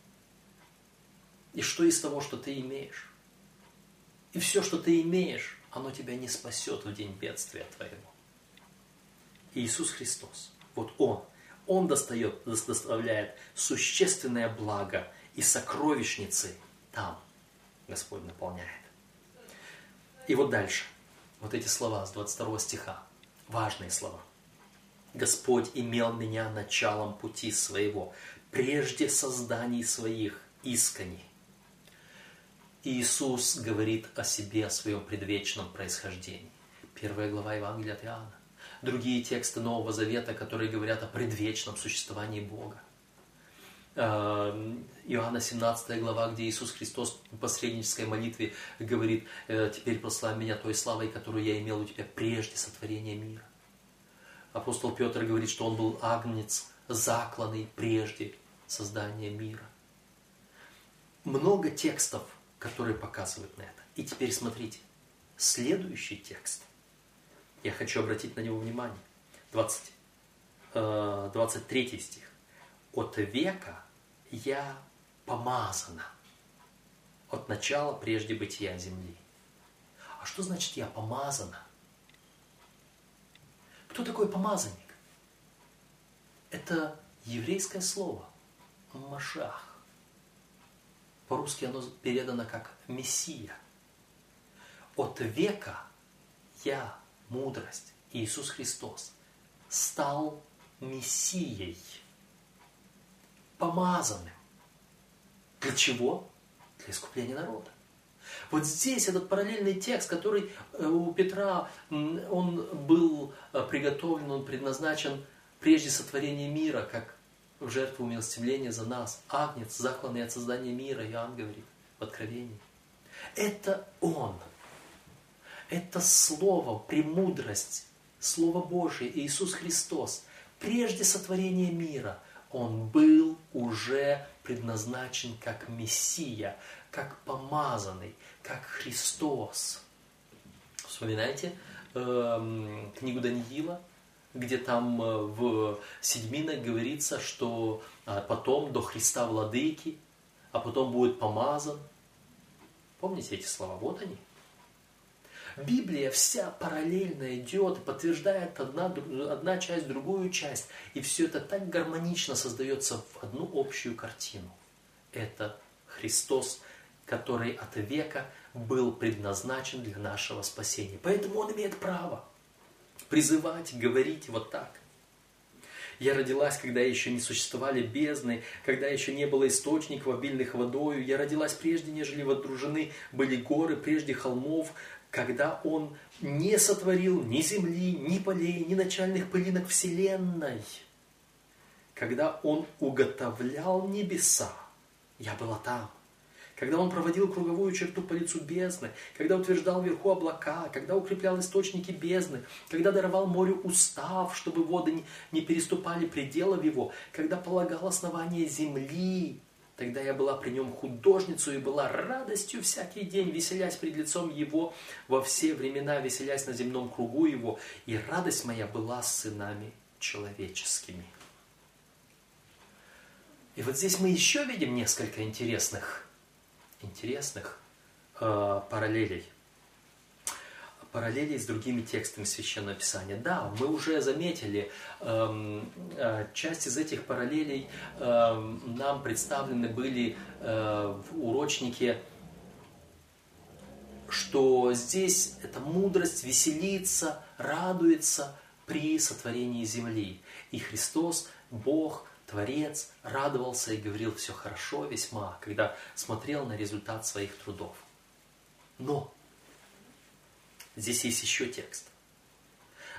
И что из того, что ты имеешь? И все, что ты имеешь, оно тебя не спасет в день бедствия твоего. Иисус Христос, вот Он, Он достает, доставляет существенное благо и сокровищницы там, Господь наполняет. И вот дальше, вот эти слова с 22 стиха, важные слова. Господь имел меня началом пути своего, прежде созданий своих исканий. Иисус говорит о себе, о своем предвечном происхождении. Первая глава Евангелия от Иоанна. Другие тексты Нового Завета, которые говорят о предвечном существовании Бога. Эм, Иоанна 17 глава, где Иисус Христос в посреднической молитве говорит, «Э, теперь прославь меня той славой, которую я имел у тебя прежде сотворения мира. Апостол Петр говорит, что он был агнец, закланный прежде создания мира. Много текстов, которые показывают на это. И теперь смотрите, следующий текст. Я хочу обратить на него внимание. 20, 23 э, стих. От века я помазана от начала прежде бытия земли. А что значит я помазана? Кто такой помазанник? Это еврейское слово Машах. По-русски оно передано как Мессия. От века я, мудрость, Иисус Христос, стал Мессией – помазанным. Для чего? Для искупления народа. Вот здесь этот параллельный текст, который э, у Петра, он был э, приготовлен, он предназначен прежде сотворения мира, как в жертву умилостивления за нас. Агнец, закланный от создания мира, Иоанн говорит в Откровении. Это Он. Это Слово, премудрость, Слово Божие, Иисус Христос. Прежде сотворения мира Он был уже предназначен как Мессия, как помазанный, как Христос. Вспоминайте э, книгу Даниила, где там э, в седьминах говорится, что э, потом до Христа владыки, а потом будет помазан. Помните эти слова? Вот они. Библия вся параллельно идет, подтверждает одна, одна часть, другую часть. И все это так гармонично создается в одну общую картину. Это Христос, который от века был предназначен для нашего спасения. Поэтому он имеет право призывать, говорить вот так. Я родилась, когда еще не существовали бездны, когда еще не было источников, обильных водою. Я родилась прежде, нежели водружены были горы, прежде холмов, когда Он не сотворил ни земли, ни полей, ни начальных пылинок вселенной. Когда Он уготовлял небеса, я была там когда он проводил круговую черту по лицу бездны, когда утверждал вверху облака, когда укреплял источники бездны, когда даровал морю устав, чтобы воды не переступали пределов его, когда полагал основание земли, Тогда я была при нем художницу и была радостью всякий день, веселясь пред лицом его, во все времена веселясь на земном кругу его, и радость моя была с сынами человеческими. И вот здесь мы еще видим несколько интересных интересных э, параллелей. Параллелей с другими текстами Священного Писания. Да, мы уже заметили, э, э, часть из этих параллелей э, нам представлены были э, в урочнике, что здесь эта мудрость веселится, радуется при сотворении земли. И Христос, Бог, Творец радовался и говорил все хорошо весьма, когда смотрел на результат своих трудов. Но здесь есть еще текст.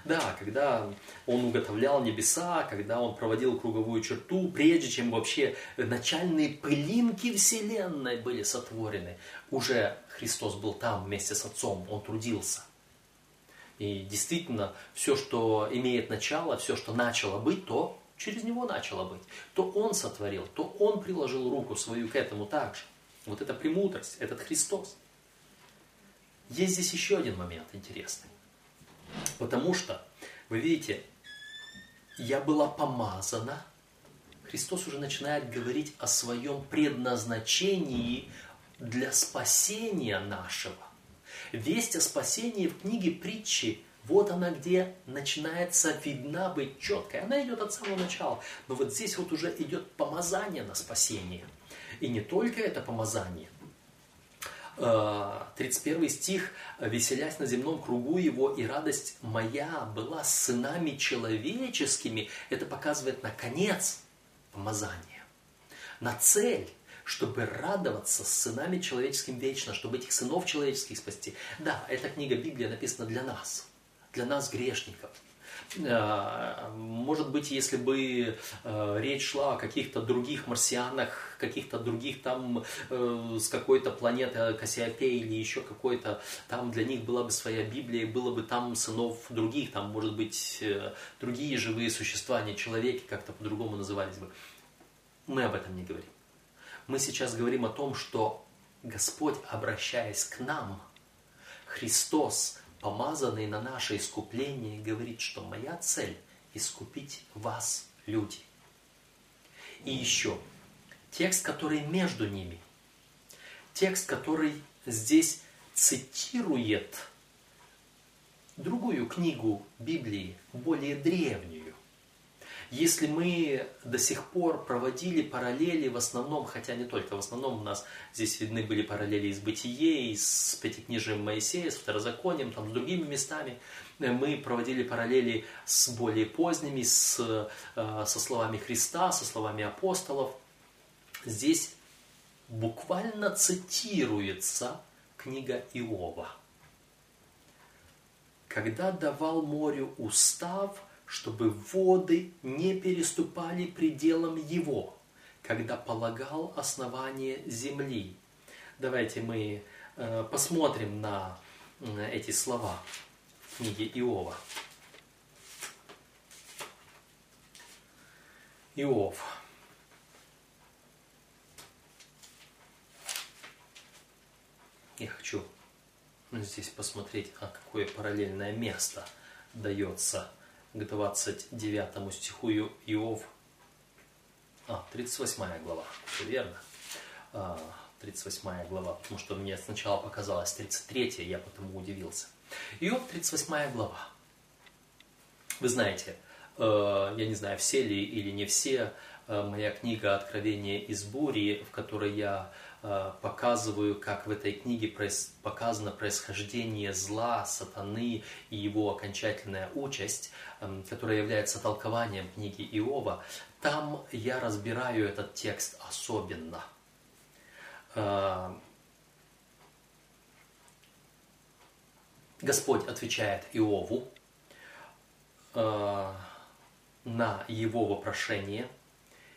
Да, когда он уготовлял небеса, когда он проводил круговую черту, прежде чем вообще начальные пылинки Вселенной были сотворены, уже Христос был там вместе с Отцом, он трудился. И действительно, все, что имеет начало, все, что начало быть, то через него начало быть. То он сотворил, то он приложил руку свою к этому также. Вот это премудрость, этот Христос. Есть здесь еще один момент интересный. Потому что, вы видите, я была помазана. Христос уже начинает говорить о своем предназначении для спасения нашего. Весть о спасении в книге притчи вот она где начинается видна быть четкой. Она идет от самого начала. Но вот здесь вот уже идет помазание на спасение. И не только это помазание. 31 э, стих «Веселясь на земном кругу его, и радость моя была с сынами человеческими». Это показывает на конец помазания, на цель чтобы радоваться с сынами человеческими вечно, чтобы этих сынов человеческих спасти. Да, эта книга Библия написана для нас для нас грешников. Э, может быть, если бы э, речь шла о каких-то других марсианах, каких-то других там э, с какой-то планеты Кассиопеи или еще какой-то, там для них была бы своя Библия, было бы там сынов других, там, может быть, другие живые существа, не человеки, как-то по-другому назывались бы. Мы об этом не говорим. Мы сейчас говорим о том, что Господь, обращаясь к нам, Христос, помазанный на наше искупление, говорит, что моя цель – искупить вас, люди. И еще, текст, который между ними, текст, который здесь цитирует другую книгу Библии, более древнюю, если мы до сих пор проводили параллели в основном, хотя не только, в основном у нас здесь видны были параллели из Бытие, из Пятикнижием Моисея, с Второзаконием, там, с другими местами, мы проводили параллели с более поздними, с, э, со словами Христа, со словами апостолов. Здесь буквально цитируется книга Иова. Когда давал морю устав, чтобы воды не переступали пределом его, когда полагал основание земли. Давайте мы э, посмотрим на эти слова в книге Иова. Иов. Я хочу здесь посмотреть, а какое параллельное место дается к 29 стиху Иов. А, 38 глава, все верно. 38 а, глава, потому что мне сначала показалось 33, я потому удивился. Иов, 38 глава. Вы знаете, э, я не знаю, все ли или не все, э, моя книга «Откровение из бури», в которой я показываю, как в этой книге показано происхождение зла, сатаны и его окончательная участь, эм, которая является толкованием книги Иова, там я разбираю этот текст особенно. Э, Господь отвечает Иову э, на его вопрошение,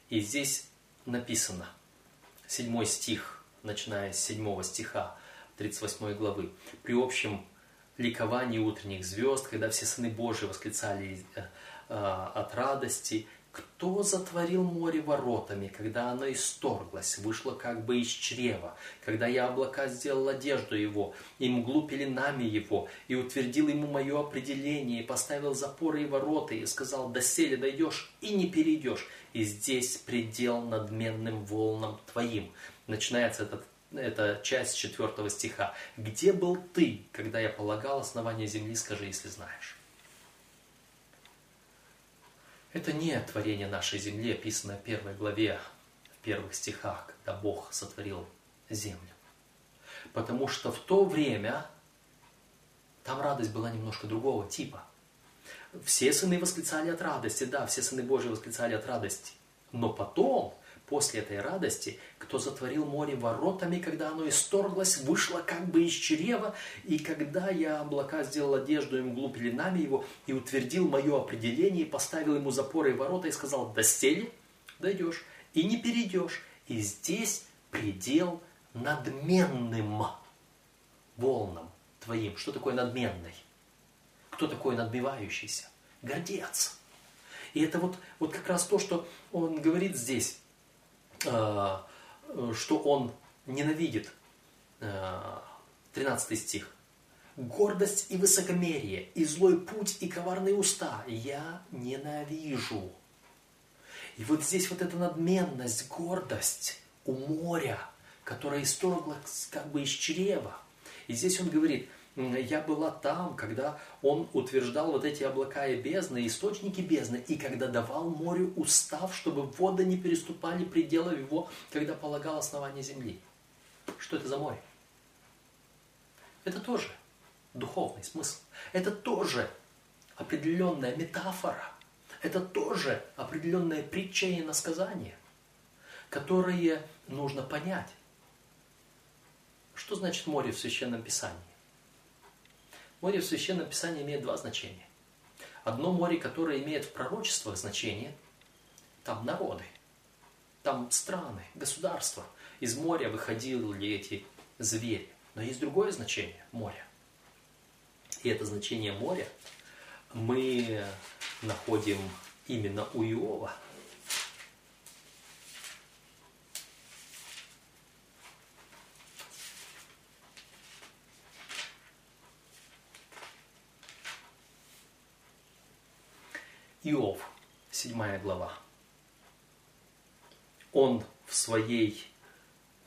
и здесь написано, седьмой стих – начиная с 7 стиха 38 главы. При общем ликовании утренних звезд, когда все сыны Божии восклицали э, э, от радости, кто затворил море воротами, когда оно исторглось, вышло как бы из чрева, когда я облака сделал одежду его, и мглу пеленами его, и утвердил ему мое определение, и поставил запоры и ворота, и сказал, до сели дойдешь и не перейдешь, и здесь предел надменным волнам твоим начинается этот, эта часть четвертого стиха. «Где был ты, когда я полагал основание земли, скажи, если знаешь». Это не творение нашей земли, описанное в первой главе, в первых стихах, когда Бог сотворил землю. Потому что в то время там радость была немножко другого типа. Все сыны восклицали от радости, да, все сыны Божьи восклицали от радости. Но потом После этой радости, кто затворил море воротами, когда оно исторглось, вышло как бы из чрева, и когда я облака сделал одежду и мглу пеленами его, и утвердил мое определение, и поставил ему запоры и ворота, и сказал, до стели дойдешь, и не перейдешь, и здесь предел надменным волнам твоим. Что такое надменный? Кто такой надмевающийся? Гордец. И это вот, вот как раз то, что он говорит здесь. А, что он ненавидит. 13 а, стих. Гордость и высокомерие, и злой путь, и коварные уста я ненавижу. И вот здесь вот эта надменность, гордость у моря, которая исторгла как бы из чрева. И здесь он говорит, я была там, когда он утверждал вот эти облака и бездны, источники бездны, и когда давал морю устав, чтобы воды не переступали пределов его, когда полагал основание земли. Что это за море? Это тоже духовный смысл. Это тоже определенная метафора. Это тоже определенное притча и насказание, которые нужно понять. Что значит море в Священном Писании? Море в Священном Писании имеет два значения. Одно море, которое имеет в пророчествах значение, там народы, там страны, государства. Из моря выходили эти звери. Но есть другое значение моря. И это значение моря мы находим именно у Иова – Иов, 7 глава. Он в своей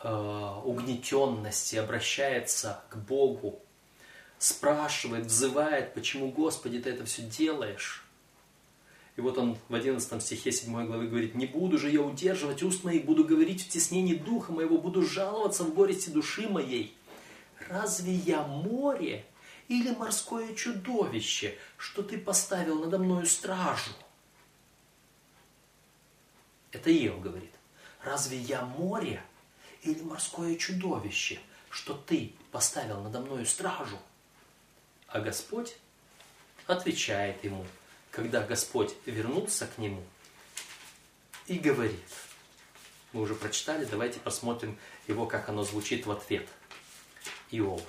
э, угнетенности обращается к Богу, спрашивает, взывает, почему, Господи, ты это все делаешь. И вот он в 11 стихе 7 главы говорит, «Не буду же я удерживать уст моих, буду говорить в теснении духа моего, буду жаловаться в горести души моей. Разве я море, или морское чудовище, что ты поставил надо мною стражу? Это Иов говорит. Разве я море или морское чудовище, что ты поставил надо мною стражу? А Господь отвечает ему, когда Господь вернулся к нему и говорит. Мы уже прочитали, давайте посмотрим его, как оно звучит в ответ. Иов.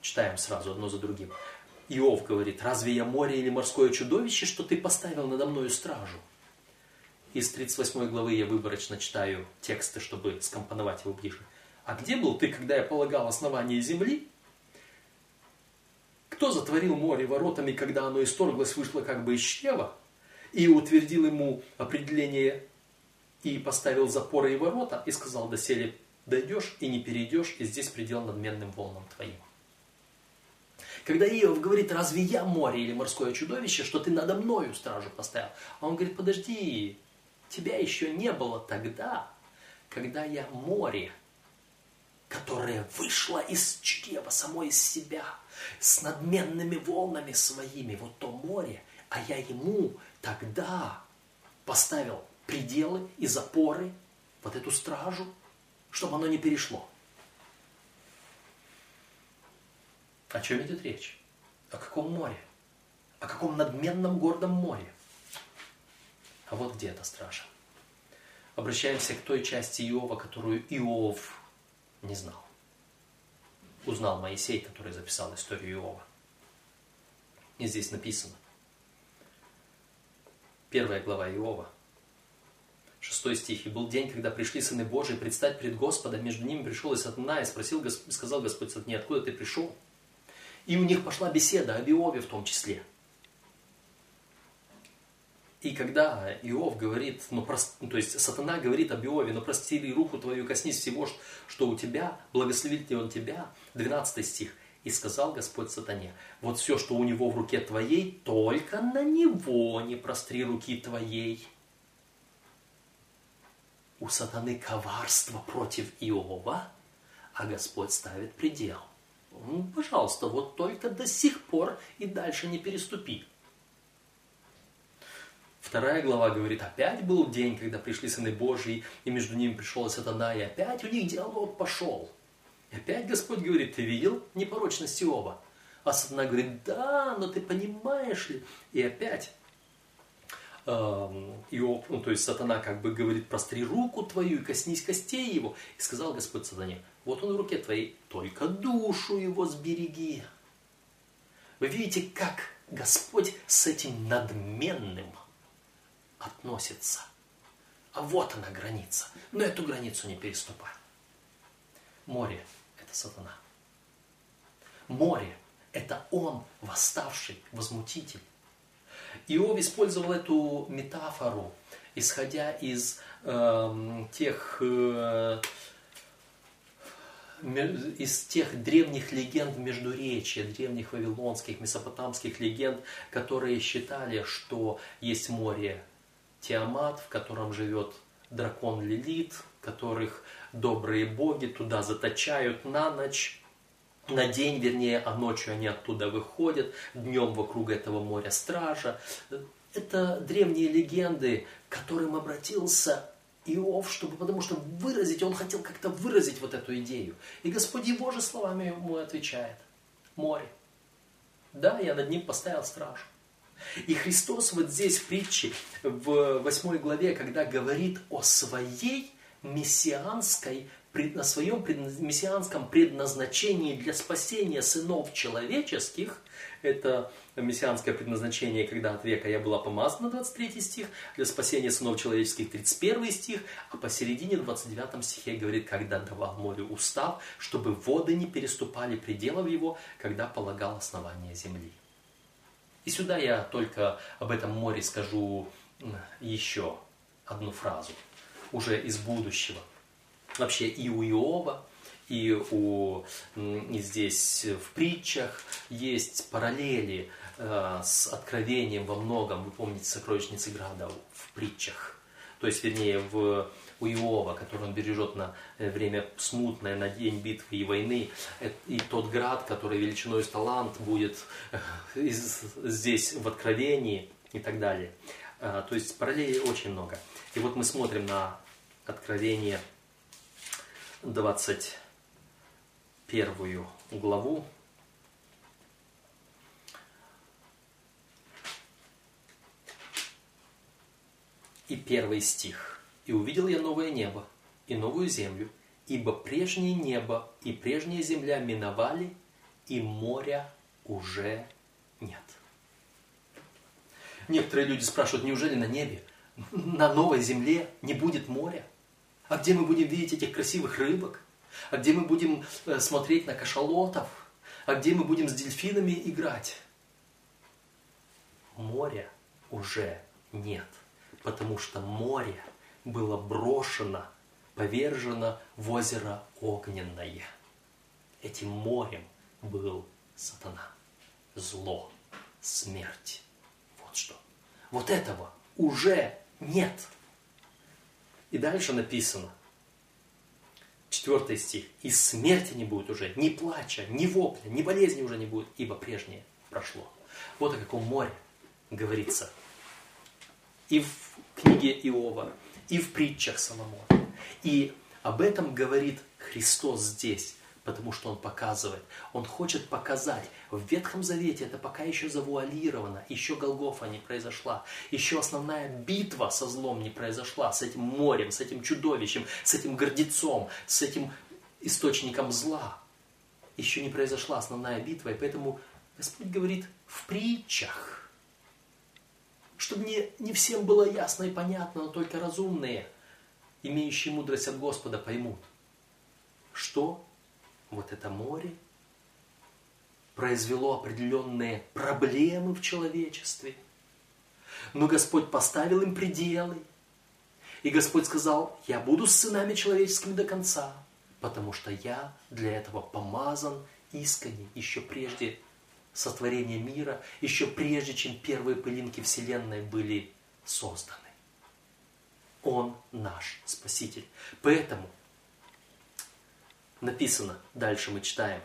Читаем сразу одно за другим. Иов говорит, разве я море или морское чудовище, что ты поставил надо мною стражу? Из 38 главы я выборочно читаю тексты, чтобы скомпоновать его ближе. А где был ты, когда я полагал основание земли? Кто затворил море воротами, когда оно исторглось, вышло как бы из чрева? И утвердил ему определение и поставил запоры и ворота, и сказал, доселе дойдешь и не перейдешь, и здесь предел надменным волнам твоим. Когда Иов говорит, разве я море или морское чудовище, что ты надо мною стражу поставил? А он говорит, подожди, тебя еще не было тогда, когда я море, которое вышло из чрева, само из себя, с надменными волнами своими, вот то море, а я ему тогда поставил пределы и запоры, вот эту стражу, чтобы оно не перешло. О чем идет речь? О каком море? О каком надменном гордом море? А вот где эта стража. Обращаемся к той части Иова, которую Иов не знал. Узнал Моисей, который записал историю Иова. И здесь написано. Первая глава Иова, Шестой стих. «И был день, когда пришли сыны Божии предстать перед Господом, между ними пришел и сатана, и спросил, сказал Господь сатане, откуда ты пришел? И у них пошла беседа об Иове в том числе. И когда Иов говорит, ну, прост, ну, то есть сатана говорит об Иове, но прости ли руку твою, коснись всего, что у тебя, благословит ли он тебя, 12 стих. И сказал Господь сатане, вот все, что у него в руке твоей, только на него не простри руки твоей. У сатаны коварство против Иова, а Господь ставит предел. Ну, пожалуйста, вот только до сих пор и дальше не переступи. Вторая глава говорит, опять был день, когда пришли сыны Божьи, и между ними пришел сатана, и опять у них диалог пошел. И опять Господь говорит, ты видел непорочность Иова? А сатана говорит, да, но ты понимаешь ли? И опять Иов, ну, то есть сатана как бы говорит, простри руку твою и коснись костей его. И сказал Господь сатане, вот он в руке твоей, только душу его сбереги. Вы видите, как Господь с этим надменным относится. А вот она граница. Но эту границу не переступай. Море – это сатана. Море – это он, восставший, возмутитель. Иов использовал эту метафору, исходя из э, тех э, из тех древних легенд Междуречия, древних вавилонских, месопотамских легенд, которые считали, что есть море Тиамат, в котором живет дракон Лилит, которых добрые боги туда заточают на ночь, на день, вернее, а ночью они оттуда выходят, днем вокруг этого моря стража. Это древние легенды, к которым обратился Иов, чтобы, потому что выразить, он хотел как-то выразить вот эту идею. И Господь его же словами ему отвечает. Море. Да, я над ним поставил стражу. И Христос вот здесь в притче, в 8 главе, когда говорит о своей мессианской, на своем мессианском предназначении для спасения сынов человеческих, это мессианское предназначение, когда от века я была помазана, 23 стих, для спасения сынов человеческих, 31 стих, а посередине, 29 стихе говорит, когда давал морю устав, чтобы воды не переступали пределов его, когда полагал основание земли. И сюда я только об этом море скажу еще одну фразу, уже из будущего. Вообще и у Иова, и, у, и здесь в притчах есть параллели э, с откровением во многом. Вы помните сокровищницы Града в притчах. То есть, вернее, в у Иова, который он бережет на э, время смутное, на день битвы и войны. Э, и тот град, который величиной с талант будет э, здесь в Откровении и так далее. То есть параллелей очень много. И вот мы смотрим на Откровение 21 главу. И первый стих. «И увидел я новое небо и новую землю, ибо прежнее небо и прежняя земля миновали, и моря уже нет». Некоторые люди спрашивают, неужели на небе, на новой земле не будет моря? А где мы будем видеть этих красивых рыбок? А где мы будем э, смотреть на кашалотов? А где мы будем с дельфинами играть? Моря уже нет, потому что море было брошено, повержено в озеро огненное. Этим морем был сатана, зло, смерть. Вот что. Вот этого уже нет. И дальше написано, четвертый стих, «И смерти не будет уже, ни плача, ни вопля, ни болезни уже не будет, ибо прежнее прошло». Вот о каком море говорится и в книге Иова, и в притчах Соломона. И об этом говорит Христос здесь потому что он показывает. Он хочет показать. В Ветхом Завете это пока еще завуалировано, еще Голгофа не произошла, еще основная битва со злом не произошла, с этим морем, с этим чудовищем, с этим гордецом, с этим источником зла. Еще не произошла основная битва, и поэтому Господь говорит в притчах, чтобы не, не всем было ясно и понятно, но только разумные, имеющие мудрость от Господа, поймут, что вот это море произвело определенные проблемы в человечестве. Но Господь поставил им пределы. И Господь сказал, я буду с сынами человеческими до конца, потому что я для этого помазан искренне еще прежде сотворения мира, еще прежде, чем первые пылинки Вселенной были созданы. Он наш Спаситель. Поэтому написано, дальше мы читаем,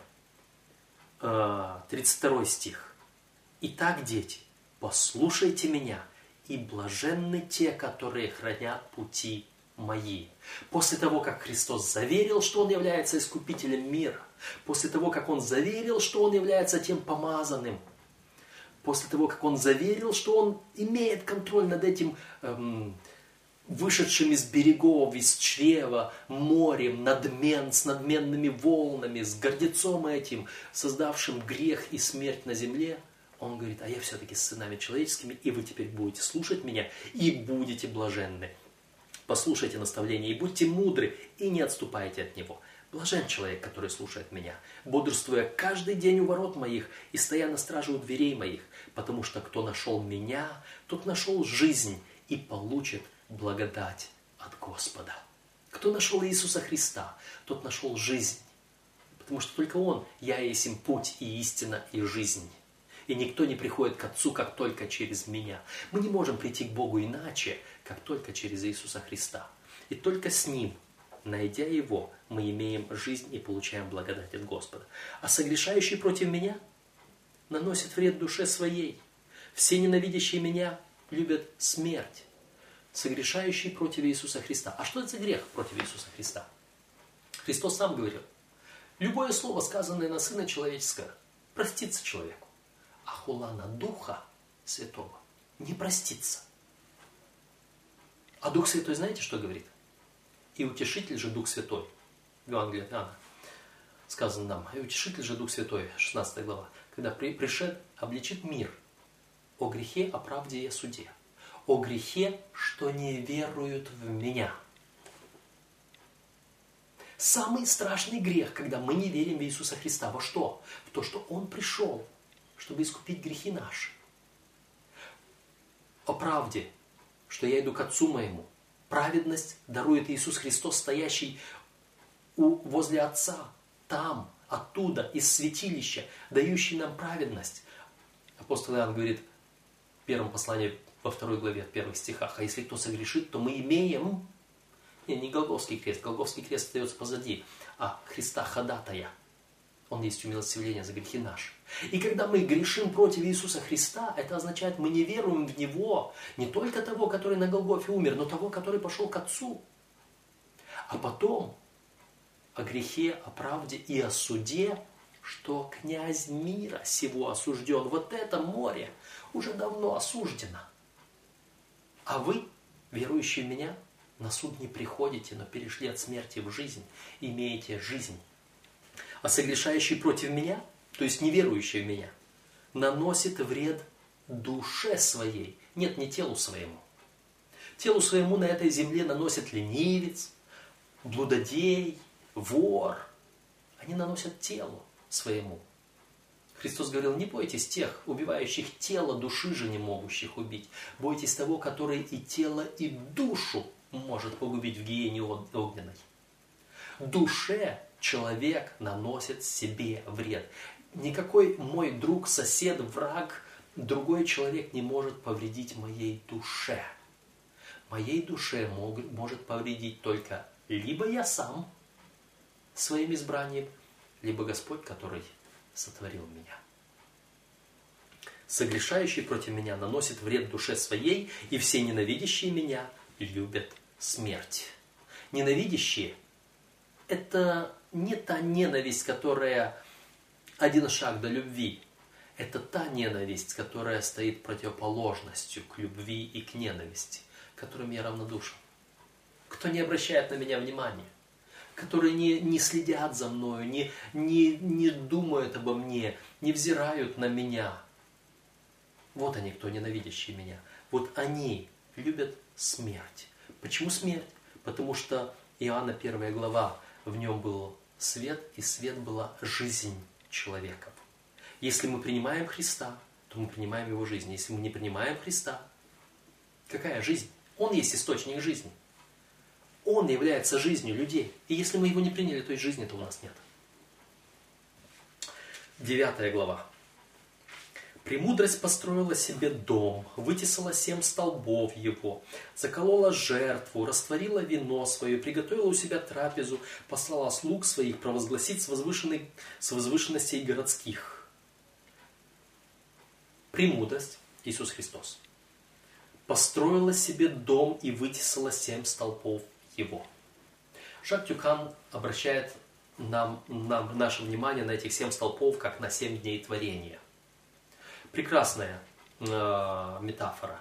32 э, стих. «Итак, дети, послушайте меня, и блаженны те, которые хранят пути мои». После того, как Христос заверил, что Он является искупителем мира, после того, как Он заверил, что Он является тем помазанным, после того, как Он заверил, что Он имеет контроль над этим эм, вышедшим из берегов, из чрева, морем, надмен, с надменными волнами, с гордецом этим, создавшим грех и смерть на земле, он говорит, а я все-таки с сынами человеческими, и вы теперь будете слушать меня, и будете блаженны. Послушайте наставления, и будьте мудры, и не отступайте от него. Блажен человек, который слушает меня, бодрствуя каждый день у ворот моих и стоя на страже у дверей моих, потому что кто нашел меня, тот нашел жизнь и получит благодать от Господа. Кто нашел Иисуса Христа, тот нашел жизнь. Потому что только Он, я есть им путь и истина и жизнь. И никто не приходит к Отцу, как только через меня. Мы не можем прийти к Богу иначе, как только через Иисуса Христа. И только с Ним, найдя Его, мы имеем жизнь и получаем благодать от Господа. А согрешающий против меня наносит вред душе своей. Все ненавидящие меня любят смерть согрешающий против Иисуса Христа. А что это за грех против Иисуса Христа? Христос сам говорил, любое слово, сказанное на Сына Человеческого, простится человеку, а хула на Духа Святого не простится. А Дух Святой знаете, что говорит? И утешитель же Дух Святой. Евангелие от Иоанна сказано нам. И утешитель же Дух Святой, 16 глава, когда при, пришед, обличит мир о грехе, о правде и о суде о грехе, что не веруют в меня. Самый страшный грех, когда мы не верим в Иисуса Христа. Во что? В то, что Он пришел, чтобы искупить грехи наши. О правде, что я иду к Отцу моему. Праведность дарует Иисус Христос, стоящий у, возле Отца, там, оттуда, из святилища, дающий нам праведность. Апостол Иоанн говорит в первом послании во второй главе, в первых стихах. А если кто согрешит, то мы имеем... Не, не Голговский крест. Голговский крест остается позади. А Христа ходатая. Он есть умилостивление за грехи наши. И когда мы грешим против Иисуса Христа, это означает, мы не веруем в Него, не только того, который на Голгофе умер, но того, который пошел к Отцу. А потом о грехе, о правде и о суде, что князь мира сего осужден. Вот это море уже давно осуждено. А вы, верующие в меня, на суд не приходите, но перешли от смерти в жизнь, имеете жизнь. А согрешающий против меня, то есть неверующий в меня, наносит вред душе своей, нет, не телу своему. Телу своему на этой земле наносит ленивец, блудодей, вор. Они наносят телу своему. Христос говорил, не бойтесь тех, убивающих тело, души же не могущих убить. Бойтесь того, который и тело, и душу может погубить в гиене огненной. Душе человек наносит себе вред. Никакой мой друг, сосед, враг, другой человек не может повредить моей душе. Моей душе может повредить только либо я сам своим избранием, либо Господь, который сотворил меня. Согрешающий против меня наносит вред душе своей, и все ненавидящие меня любят смерть. Ненавидящие – это не та ненависть, которая один шаг до любви. Это та ненависть, которая стоит противоположностью к любви и к ненависти, которым я равнодушен. Кто не обращает на меня внимания, которые не, не следят за мною, не, не, не думают обо мне, не взирают на меня. Вот они, кто ненавидящие меня. Вот они любят смерть. Почему смерть? Потому что Иоанна 1 глава, в нем был свет, и свет была жизнь человека. Если мы принимаем Христа, то мы принимаем Его жизнь. Если мы не принимаем Христа, какая жизнь? Он есть источник жизни. Он является жизнью людей. И если мы его не приняли, то и жизни-то у нас нет. Девятая глава. Премудрость построила себе дом, вытесала семь столбов его, заколола жертву, растворила вино свое, приготовила у себя трапезу, послала слуг своих провозгласить с, возвышенной, с возвышенностей городских. Премудрость, Иисус Христос, построила себе дом и вытесала семь столбов его. Жак Тюкан обращает нам, нам, наше внимание на этих семь столпов, как на семь дней творения прекрасная э, метафора.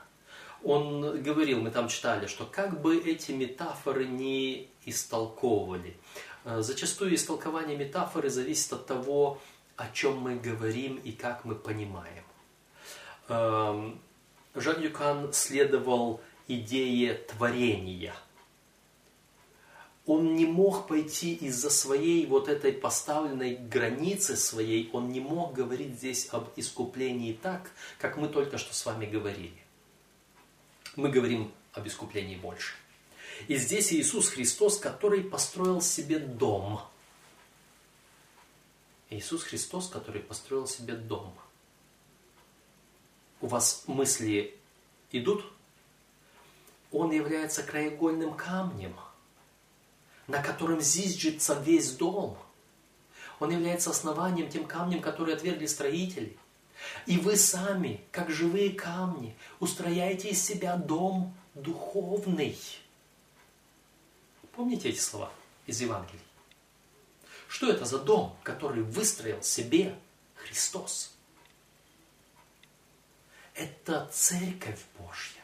Он говорил, мы там читали, что как бы эти метафоры не истолковывали. Э, зачастую истолкование метафоры зависит от того, о чем мы говорим и как мы понимаем. Э, Жан Дюкан следовал идее творения – он не мог пойти из-за своей вот этой поставленной границы своей, он не мог говорить здесь об искуплении так, как мы только что с вами говорили. Мы говорим об искуплении больше. И здесь Иисус Христос, который построил себе дом. Иисус Христос, который построил себе дом. У вас мысли идут? Он является краеугольным камнем – на котором зиждется весь дом. Он является основанием, тем камнем, который отвергли строители. И вы сами, как живые камни, устрояете из себя дом духовный. Помните эти слова из Евангелия? Что это за дом, который выстроил себе Христос? Это церковь Божья.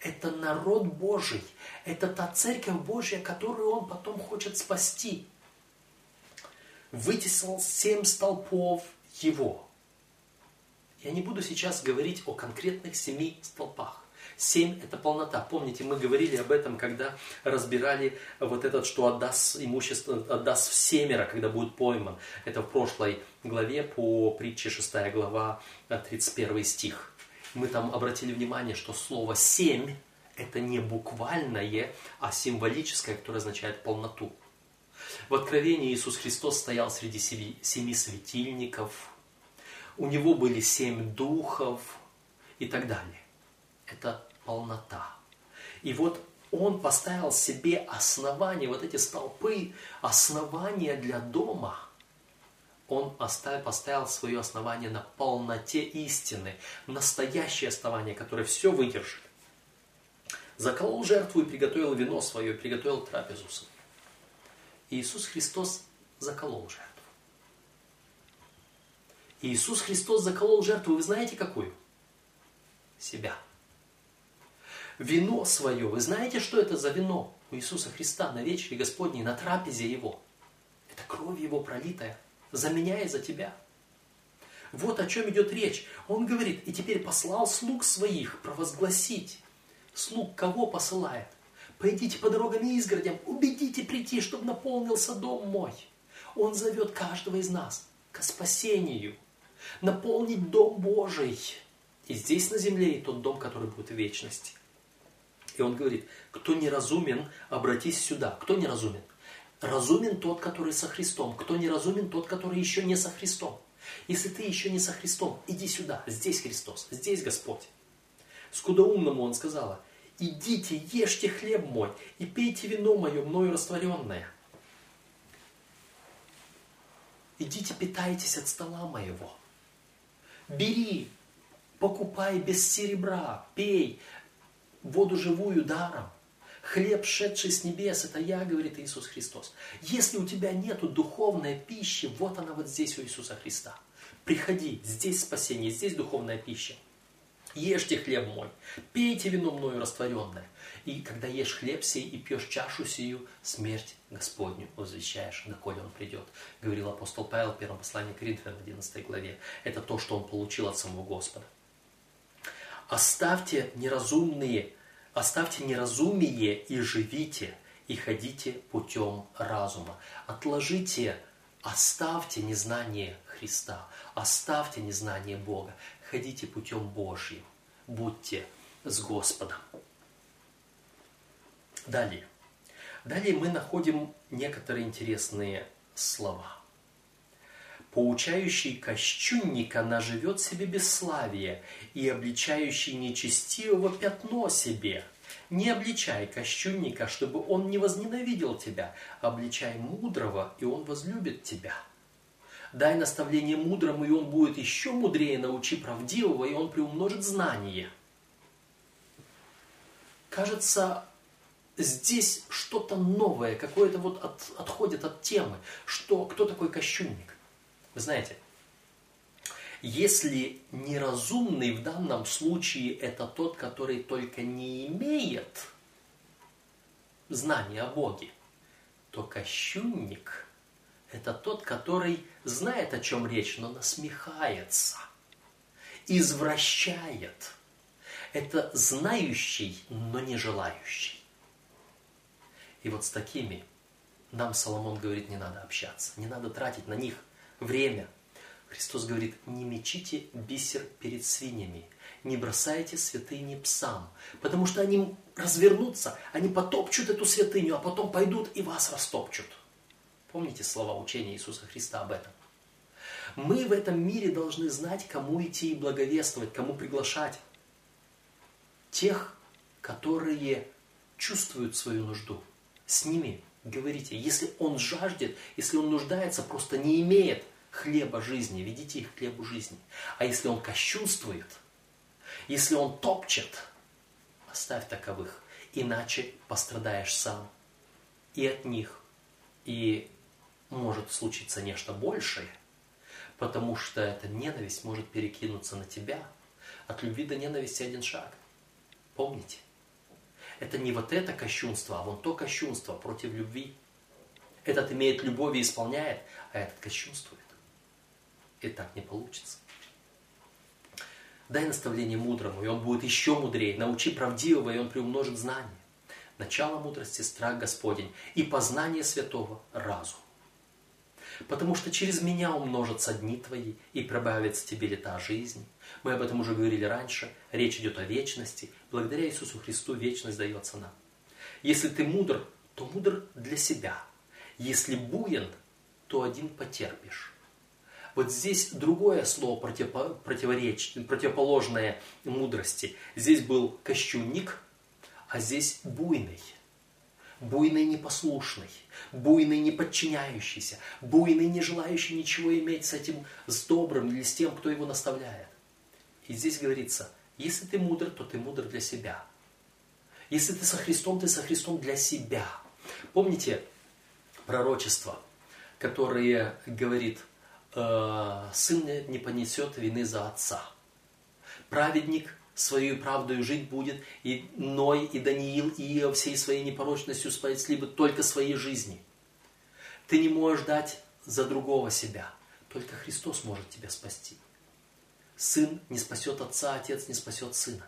Это народ Божий. Это та церковь Божья, которую Он потом хочет спасти. Вытесал семь столпов Его. Я не буду сейчас говорить о конкретных семи столпах. Семь – это полнота. Помните, мы говорили об этом, когда разбирали вот этот, что отдаст имущество, отдаст в семеро, когда будет пойман. Это в прошлой главе по притче 6 глава, 31 стих мы там обратили внимание, что слово «семь» – это не буквальное, а символическое, которое означает полноту. В Откровении Иисус Христос стоял среди семи светильников, у него были семь духов и так далее. Это полнота. И вот он поставил себе основание, вот эти столпы, основания для дома – он оставил, поставил свое основание на полноте истины, настоящее основание, которое все выдержит. Заколол жертву и приготовил вино свое, приготовил трапезу свою. Иисус Христос заколол жертву. Иисус Христос заколол жертву, вы знаете какую? Себя. Вино свое, вы знаете, что это за вино у Иисуса Христа на вечере Господней, на трапезе Его? Это кровь Его пролитая за меня и за тебя. Вот о чем идет речь. Он говорит, и теперь послал слуг своих провозгласить. Слуг кого посылает? Пойдите по дорогам и изгородям, убедите прийти, чтобы наполнился дом мой. Он зовет каждого из нас к спасению, наполнить дом Божий. И здесь на земле и тот дом, который будет в вечности. И он говорит, кто неразумен, обратись сюда. Кто неразумен? Разумен тот, который со Христом. Кто неразумен, тот, который еще не со Христом. Если ты еще не со Христом, иди сюда. Здесь Христос, здесь Господь. Скудоумному он сказала, идите, ешьте хлеб мой и пейте вино мое, мною растворенное. Идите, питайтесь от стола моего. Бери, покупай без серебра, пей воду живую даром. Хлеб, шедший с небес, это я, говорит Иисус Христос. Если у тебя нету духовной пищи, вот она вот здесь у Иисуса Христа. Приходи, здесь спасение, здесь духовная пища. Ешьте хлеб мой, пейте вино мною растворенное. И когда ешь хлеб сей и пьешь чашу сию, смерть Господню возвещаешь, доколе он придет. Говорил апостол Павел в первом послании к Коринфянам 11 главе. Это то, что он получил от самого Господа. Оставьте неразумные, оставьте неразумие и живите, и ходите путем разума. Отложите, оставьте незнание Христа, оставьте незнание Бога ходите путем Божьим, будьте с Господом. Далее. Далее мы находим некоторые интересные слова. Поучающий кощунника наживет себе бесславие, и обличающий нечестивого пятно себе. Не обличай кощунника, чтобы он не возненавидел тебя, обличай мудрого, и он возлюбит тебя. Дай наставление мудрому, и он будет еще мудрее, научи правдивого, и он приумножит знание. Кажется, здесь что-то новое, какое-то вот от, отходит от темы. Что, кто такой кощунник? Вы знаете, если неразумный в данном случае это тот, который только не имеет знания о Боге, то кощунник – это тот, который знает, о чем речь, но насмехается, извращает. Это знающий, но не желающий. И вот с такими нам Соломон говорит, не надо общаться, не надо тратить на них время. Христос говорит, не мечите бисер перед свиньями, не бросайте святыни псам, потому что они развернутся, они потопчут эту святыню, а потом пойдут и вас растопчут. Помните слова учения Иисуса Христа об этом? Мы в этом мире должны знать, кому идти и благовествовать, кому приглашать. Тех, которые чувствуют свою нужду. С ними говорите, если он жаждет, если он нуждается, просто не имеет хлеба жизни, ведите их к хлебу жизни. А если он кощунствует, если он топчет, оставь таковых, иначе пострадаешь сам и от них, и может случиться нечто большее, потому что эта ненависть может перекинуться на тебя. От любви до ненависти один шаг. Помните? Это не вот это кощунство, а вон то кощунство против любви. Этот имеет любовь и исполняет, а этот кощунствует. И так не получится. Дай наставление мудрому, и он будет еще мудрее. Научи правдивого, и он приумножит знания. Начало мудрости – страх Господень, и познание святого – разум потому что через меня умножатся дни твои и прибавятся тебе лета жизни. Мы об этом уже говорили раньше, речь идет о вечности. Благодаря Иисусу Христу вечность дается нам. Если ты мудр, то мудр для себя. Если буен, то один потерпишь. Вот здесь другое слово противореч... противоположное мудрости. Здесь был кощунник, а здесь буйный – буйный непослушный, буйный не подчиняющийся, буйный не желающий ничего иметь с этим, с добрым или с тем, кто его наставляет. И здесь говорится, если ты мудр, то ты мудр для себя. Если ты со Христом, ты со Христом для себя. Помните пророчество? который говорит, э, сын не понесет вины за отца. Праведник свою правдою жить будет, и Ной, и Даниил, и Иов всей своей непорочностью спасли бы только своей жизни. Ты не можешь дать за другого себя. Только Христос может тебя спасти. Сын не спасет отца, отец не спасет сына.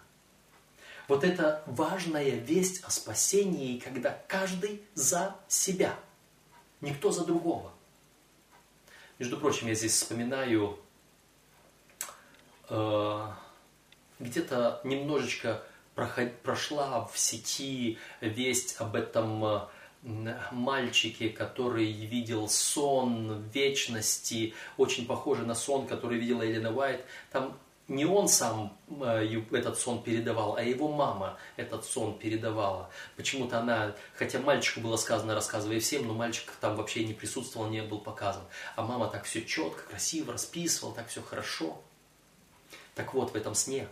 Вот это важная весть о спасении, когда каждый за себя, никто за другого. Между прочим, я здесь вспоминаю э, где-то немножечко проход, прошла в сети весть об этом мальчике, который видел сон вечности, очень похожий на сон, который видела Елена Уайт. Там не он сам э, этот сон передавал, а его мама этот сон передавала. Почему-то она, хотя мальчику было сказано, рассказывай всем, но мальчик там вообще не присутствовал, не был показан. А мама так все четко, красиво расписывала, так все хорошо. Так вот, в этом сне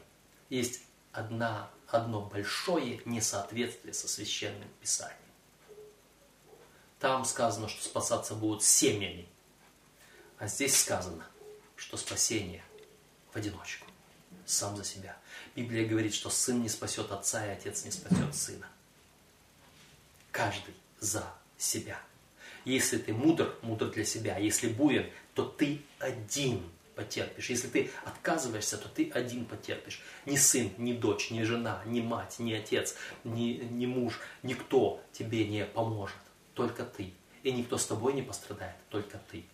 есть одна, одно большое несоответствие со священным писанием. Там сказано, что спасаться будут семьями. А здесь сказано, что спасение в одиночку, сам за себя. Библия говорит, что сын не спасет отца, и отец не спасет сына. Каждый за себя. Если ты мудр, мудр для себя. Если буен, то ты один потерпишь. Если ты отказываешься, то ты один потерпишь. Ни сын, ни дочь, ни жена, ни мать, ни отец, ни, ни муж, никто тебе не поможет только ты. И никто с тобой не пострадает, только ты.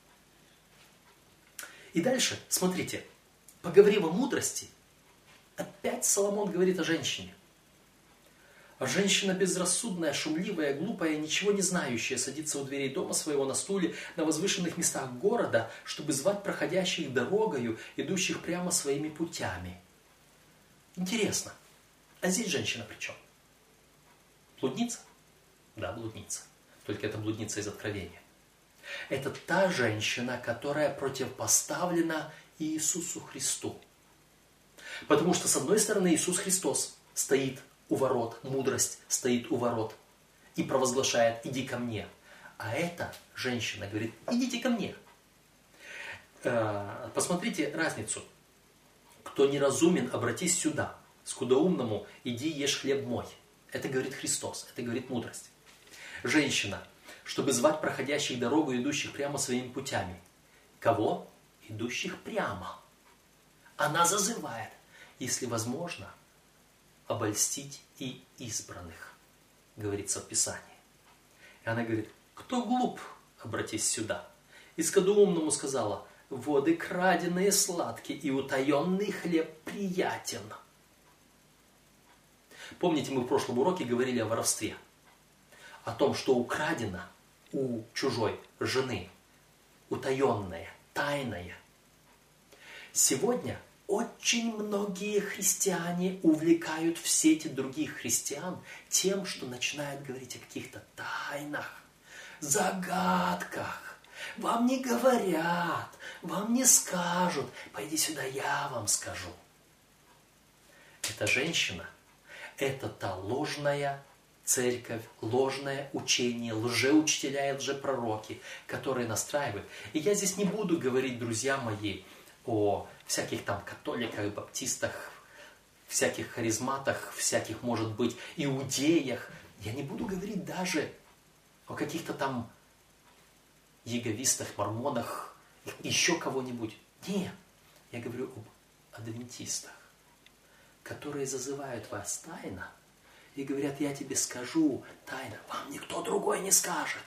И дальше, смотрите, поговорив о мудрости, опять Соломон говорит о женщине. А женщина безрассудная, шумливая, глупая, ничего не знающая, садится у дверей дома своего на стуле на возвышенных местах города, чтобы звать проходящих дорогою, идущих прямо своими путями. Интересно, а здесь женщина при чем? Блудница? Да, блудница только это блудница из Откровения. Это та женщина, которая противопоставлена Иисусу Христу. Потому что, с одной стороны, Иисус Христос стоит у ворот, мудрость стоит у ворот и провозглашает «иди ко мне». А эта женщина говорит «идите ко мне». Э, посмотрите разницу. Кто неразумен, обратись сюда. Скудоумному иди ешь хлеб мой. Это говорит Христос, это говорит мудрость женщина, чтобы звать проходящих дорогу, идущих прямо своими путями. Кого? Идущих прямо. Она зазывает, если возможно, обольстить и избранных, говорится в Писании. И она говорит, кто глуп, обратись сюда. И скадоумному сказала, воды краденые сладкие, и утаенный хлеб приятен. Помните, мы в прошлом уроке говорили о воровстве – о том, что украдено у чужой жены, утаенное, тайное. Сегодня очень многие христиане увлекают в сети других христиан тем, что начинают говорить о каких-то тайнах, загадках. Вам не говорят, вам не скажут, пойди сюда, я вам скажу. Эта женщина – это та ложная церковь, ложное учение, лжеучителя и лжепророки, которые настраивают. И я здесь не буду говорить, друзья мои, о всяких там католиках, баптистах, всяких харизматах, всяких, может быть, иудеях. Я не буду говорить даже о каких-то там яговистах, мормонах, еще кого-нибудь. Нет, я говорю об адвентистах, которые зазывают вас тайно – и говорят, я тебе скажу тайно, вам никто другой не скажет.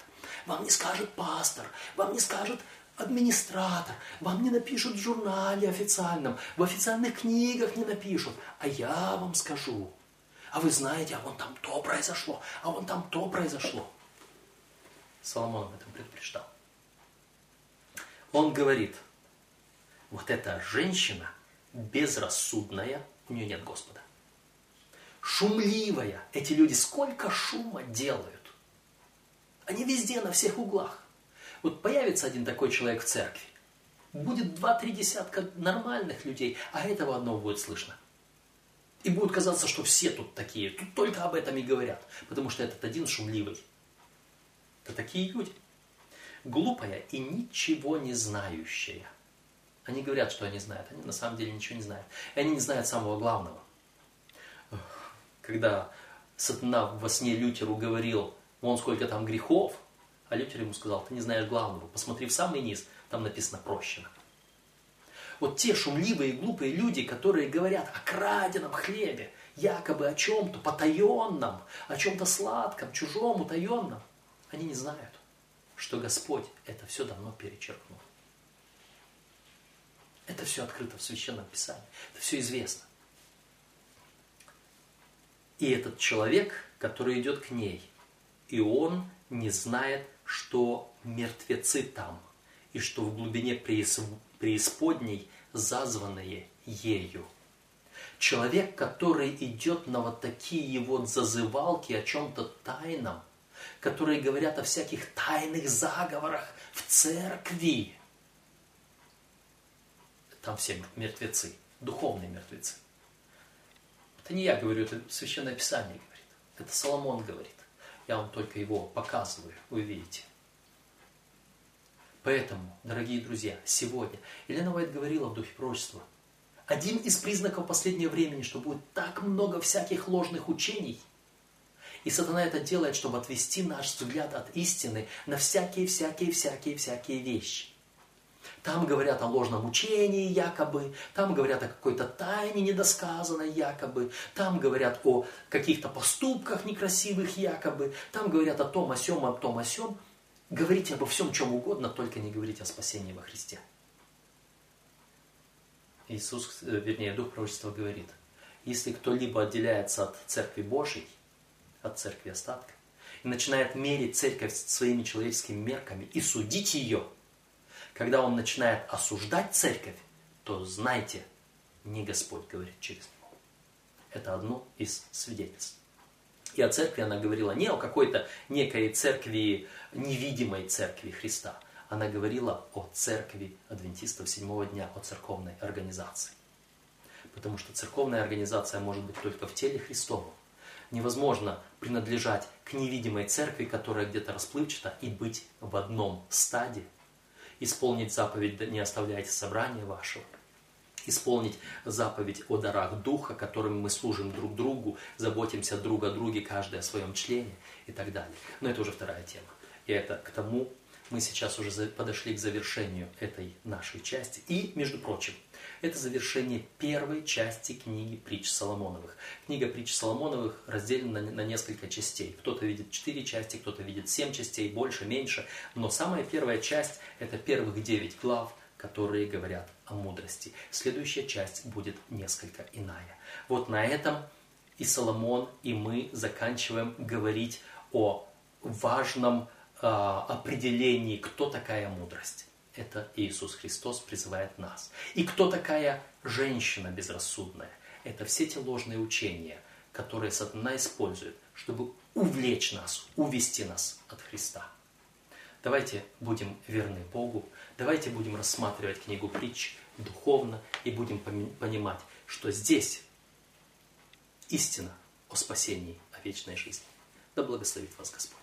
Вам не скажет пастор, вам не скажет администратор, вам не напишут в журнале официальном, в официальных книгах не напишут, а я вам скажу. А вы знаете, а вон там то произошло, а вон там то произошло. Соломон об этом предупреждал. Он говорит, вот эта женщина безрассудная, у нее нет Господа шумливая. Эти люди сколько шума делают. Они везде, на всех углах. Вот появится один такой человек в церкви, будет два-три десятка нормальных людей, а этого одного будет слышно. И будет казаться, что все тут такие, тут только об этом и говорят, потому что этот один шумливый. Это такие люди. глупая и ничего не знающая. Они говорят, что они знают, они на самом деле ничего не знают. И они не знают самого главного. Когда сатана во сне Лютеру говорил, вон сколько там грехов, а Лютер ему сказал, ты не знаешь главного, посмотри в самый низ, там написано прощено. Вот те шумливые и глупые люди, которые говорят о краденом хлебе, якобы о чем-то потаенном, о чем-то сладком, чужом, утаенном, они не знают, что Господь это все давно перечеркнул. Это все открыто в Священном Писании. Это все известно. И этот человек, который идет к ней, и он не знает, что мертвецы там, и что в глубине преисподней зазванные ею. Человек, который идет на вот такие вот зазывалки о чем-то тайном, которые говорят о всяких тайных заговорах в церкви, там все мертвецы, духовные мертвецы. Это не я говорю, это Священное Писание говорит. Это Соломон говорит. Я вам только его показываю, вы видите. Поэтому, дорогие друзья, сегодня Елена Уайт говорила в духе пророчества, один из признаков последнего времени, что будет так много всяких ложных учений, и сатана это делает, чтобы отвести наш взгляд от истины на всякие-всякие-всякие-всякие вещи. Там говорят о ложном учении якобы, там говорят о какой-то тайне недосказанной якобы, там говорят о каких-то поступках некрасивых якобы, там говорят о том, о сем, о том, о сем. Говорите обо всем, чем угодно, только не говорите о спасении во Христе. Иисус, э, вернее, Дух пророчества говорит, если кто-либо отделяется от Церкви Божьей, от Церкви остатка, и начинает мерить Церковь своими человеческими мерками и судить ее – когда он начинает осуждать церковь, то знайте, не Господь говорит через него. Это одно из свидетельств. И о церкви она говорила не о какой-то некой церкви, невидимой церкви Христа. Она говорила о церкви адвентистов седьмого дня, о церковной организации. Потому что церковная организация может быть только в теле Христовом. Невозможно принадлежать к невидимой церкви, которая где-то расплывчата, и быть в одном стаде исполнить заповедь «Не оставляйте собрания вашего», исполнить заповедь о дарах Духа, которым мы служим друг другу, заботимся друг о друге, каждый о своем члене и так далее. Но это уже вторая тема. И это к тому, мы сейчас уже подошли к завершению этой нашей части. И, между прочим, это завершение первой части книги притч Соломоновых. Книга притч Соломоновых разделена на, несколько частей. Кто-то видит четыре части, кто-то видит семь частей, больше, меньше. Но самая первая часть – это первых девять глав, которые говорят о мудрости. Следующая часть будет несколько иная. Вот на этом и Соломон, и мы заканчиваем говорить о важном э, определении, кто такая мудрость это Иисус Христос призывает нас. И кто такая женщина безрассудная? Это все те ложные учения, которые сатана использует, чтобы увлечь нас, увести нас от Христа. Давайте будем верны Богу, давайте будем рассматривать книгу притч духовно и будем понимать, что здесь истина о спасении, о вечной жизни. Да благословит вас Господь.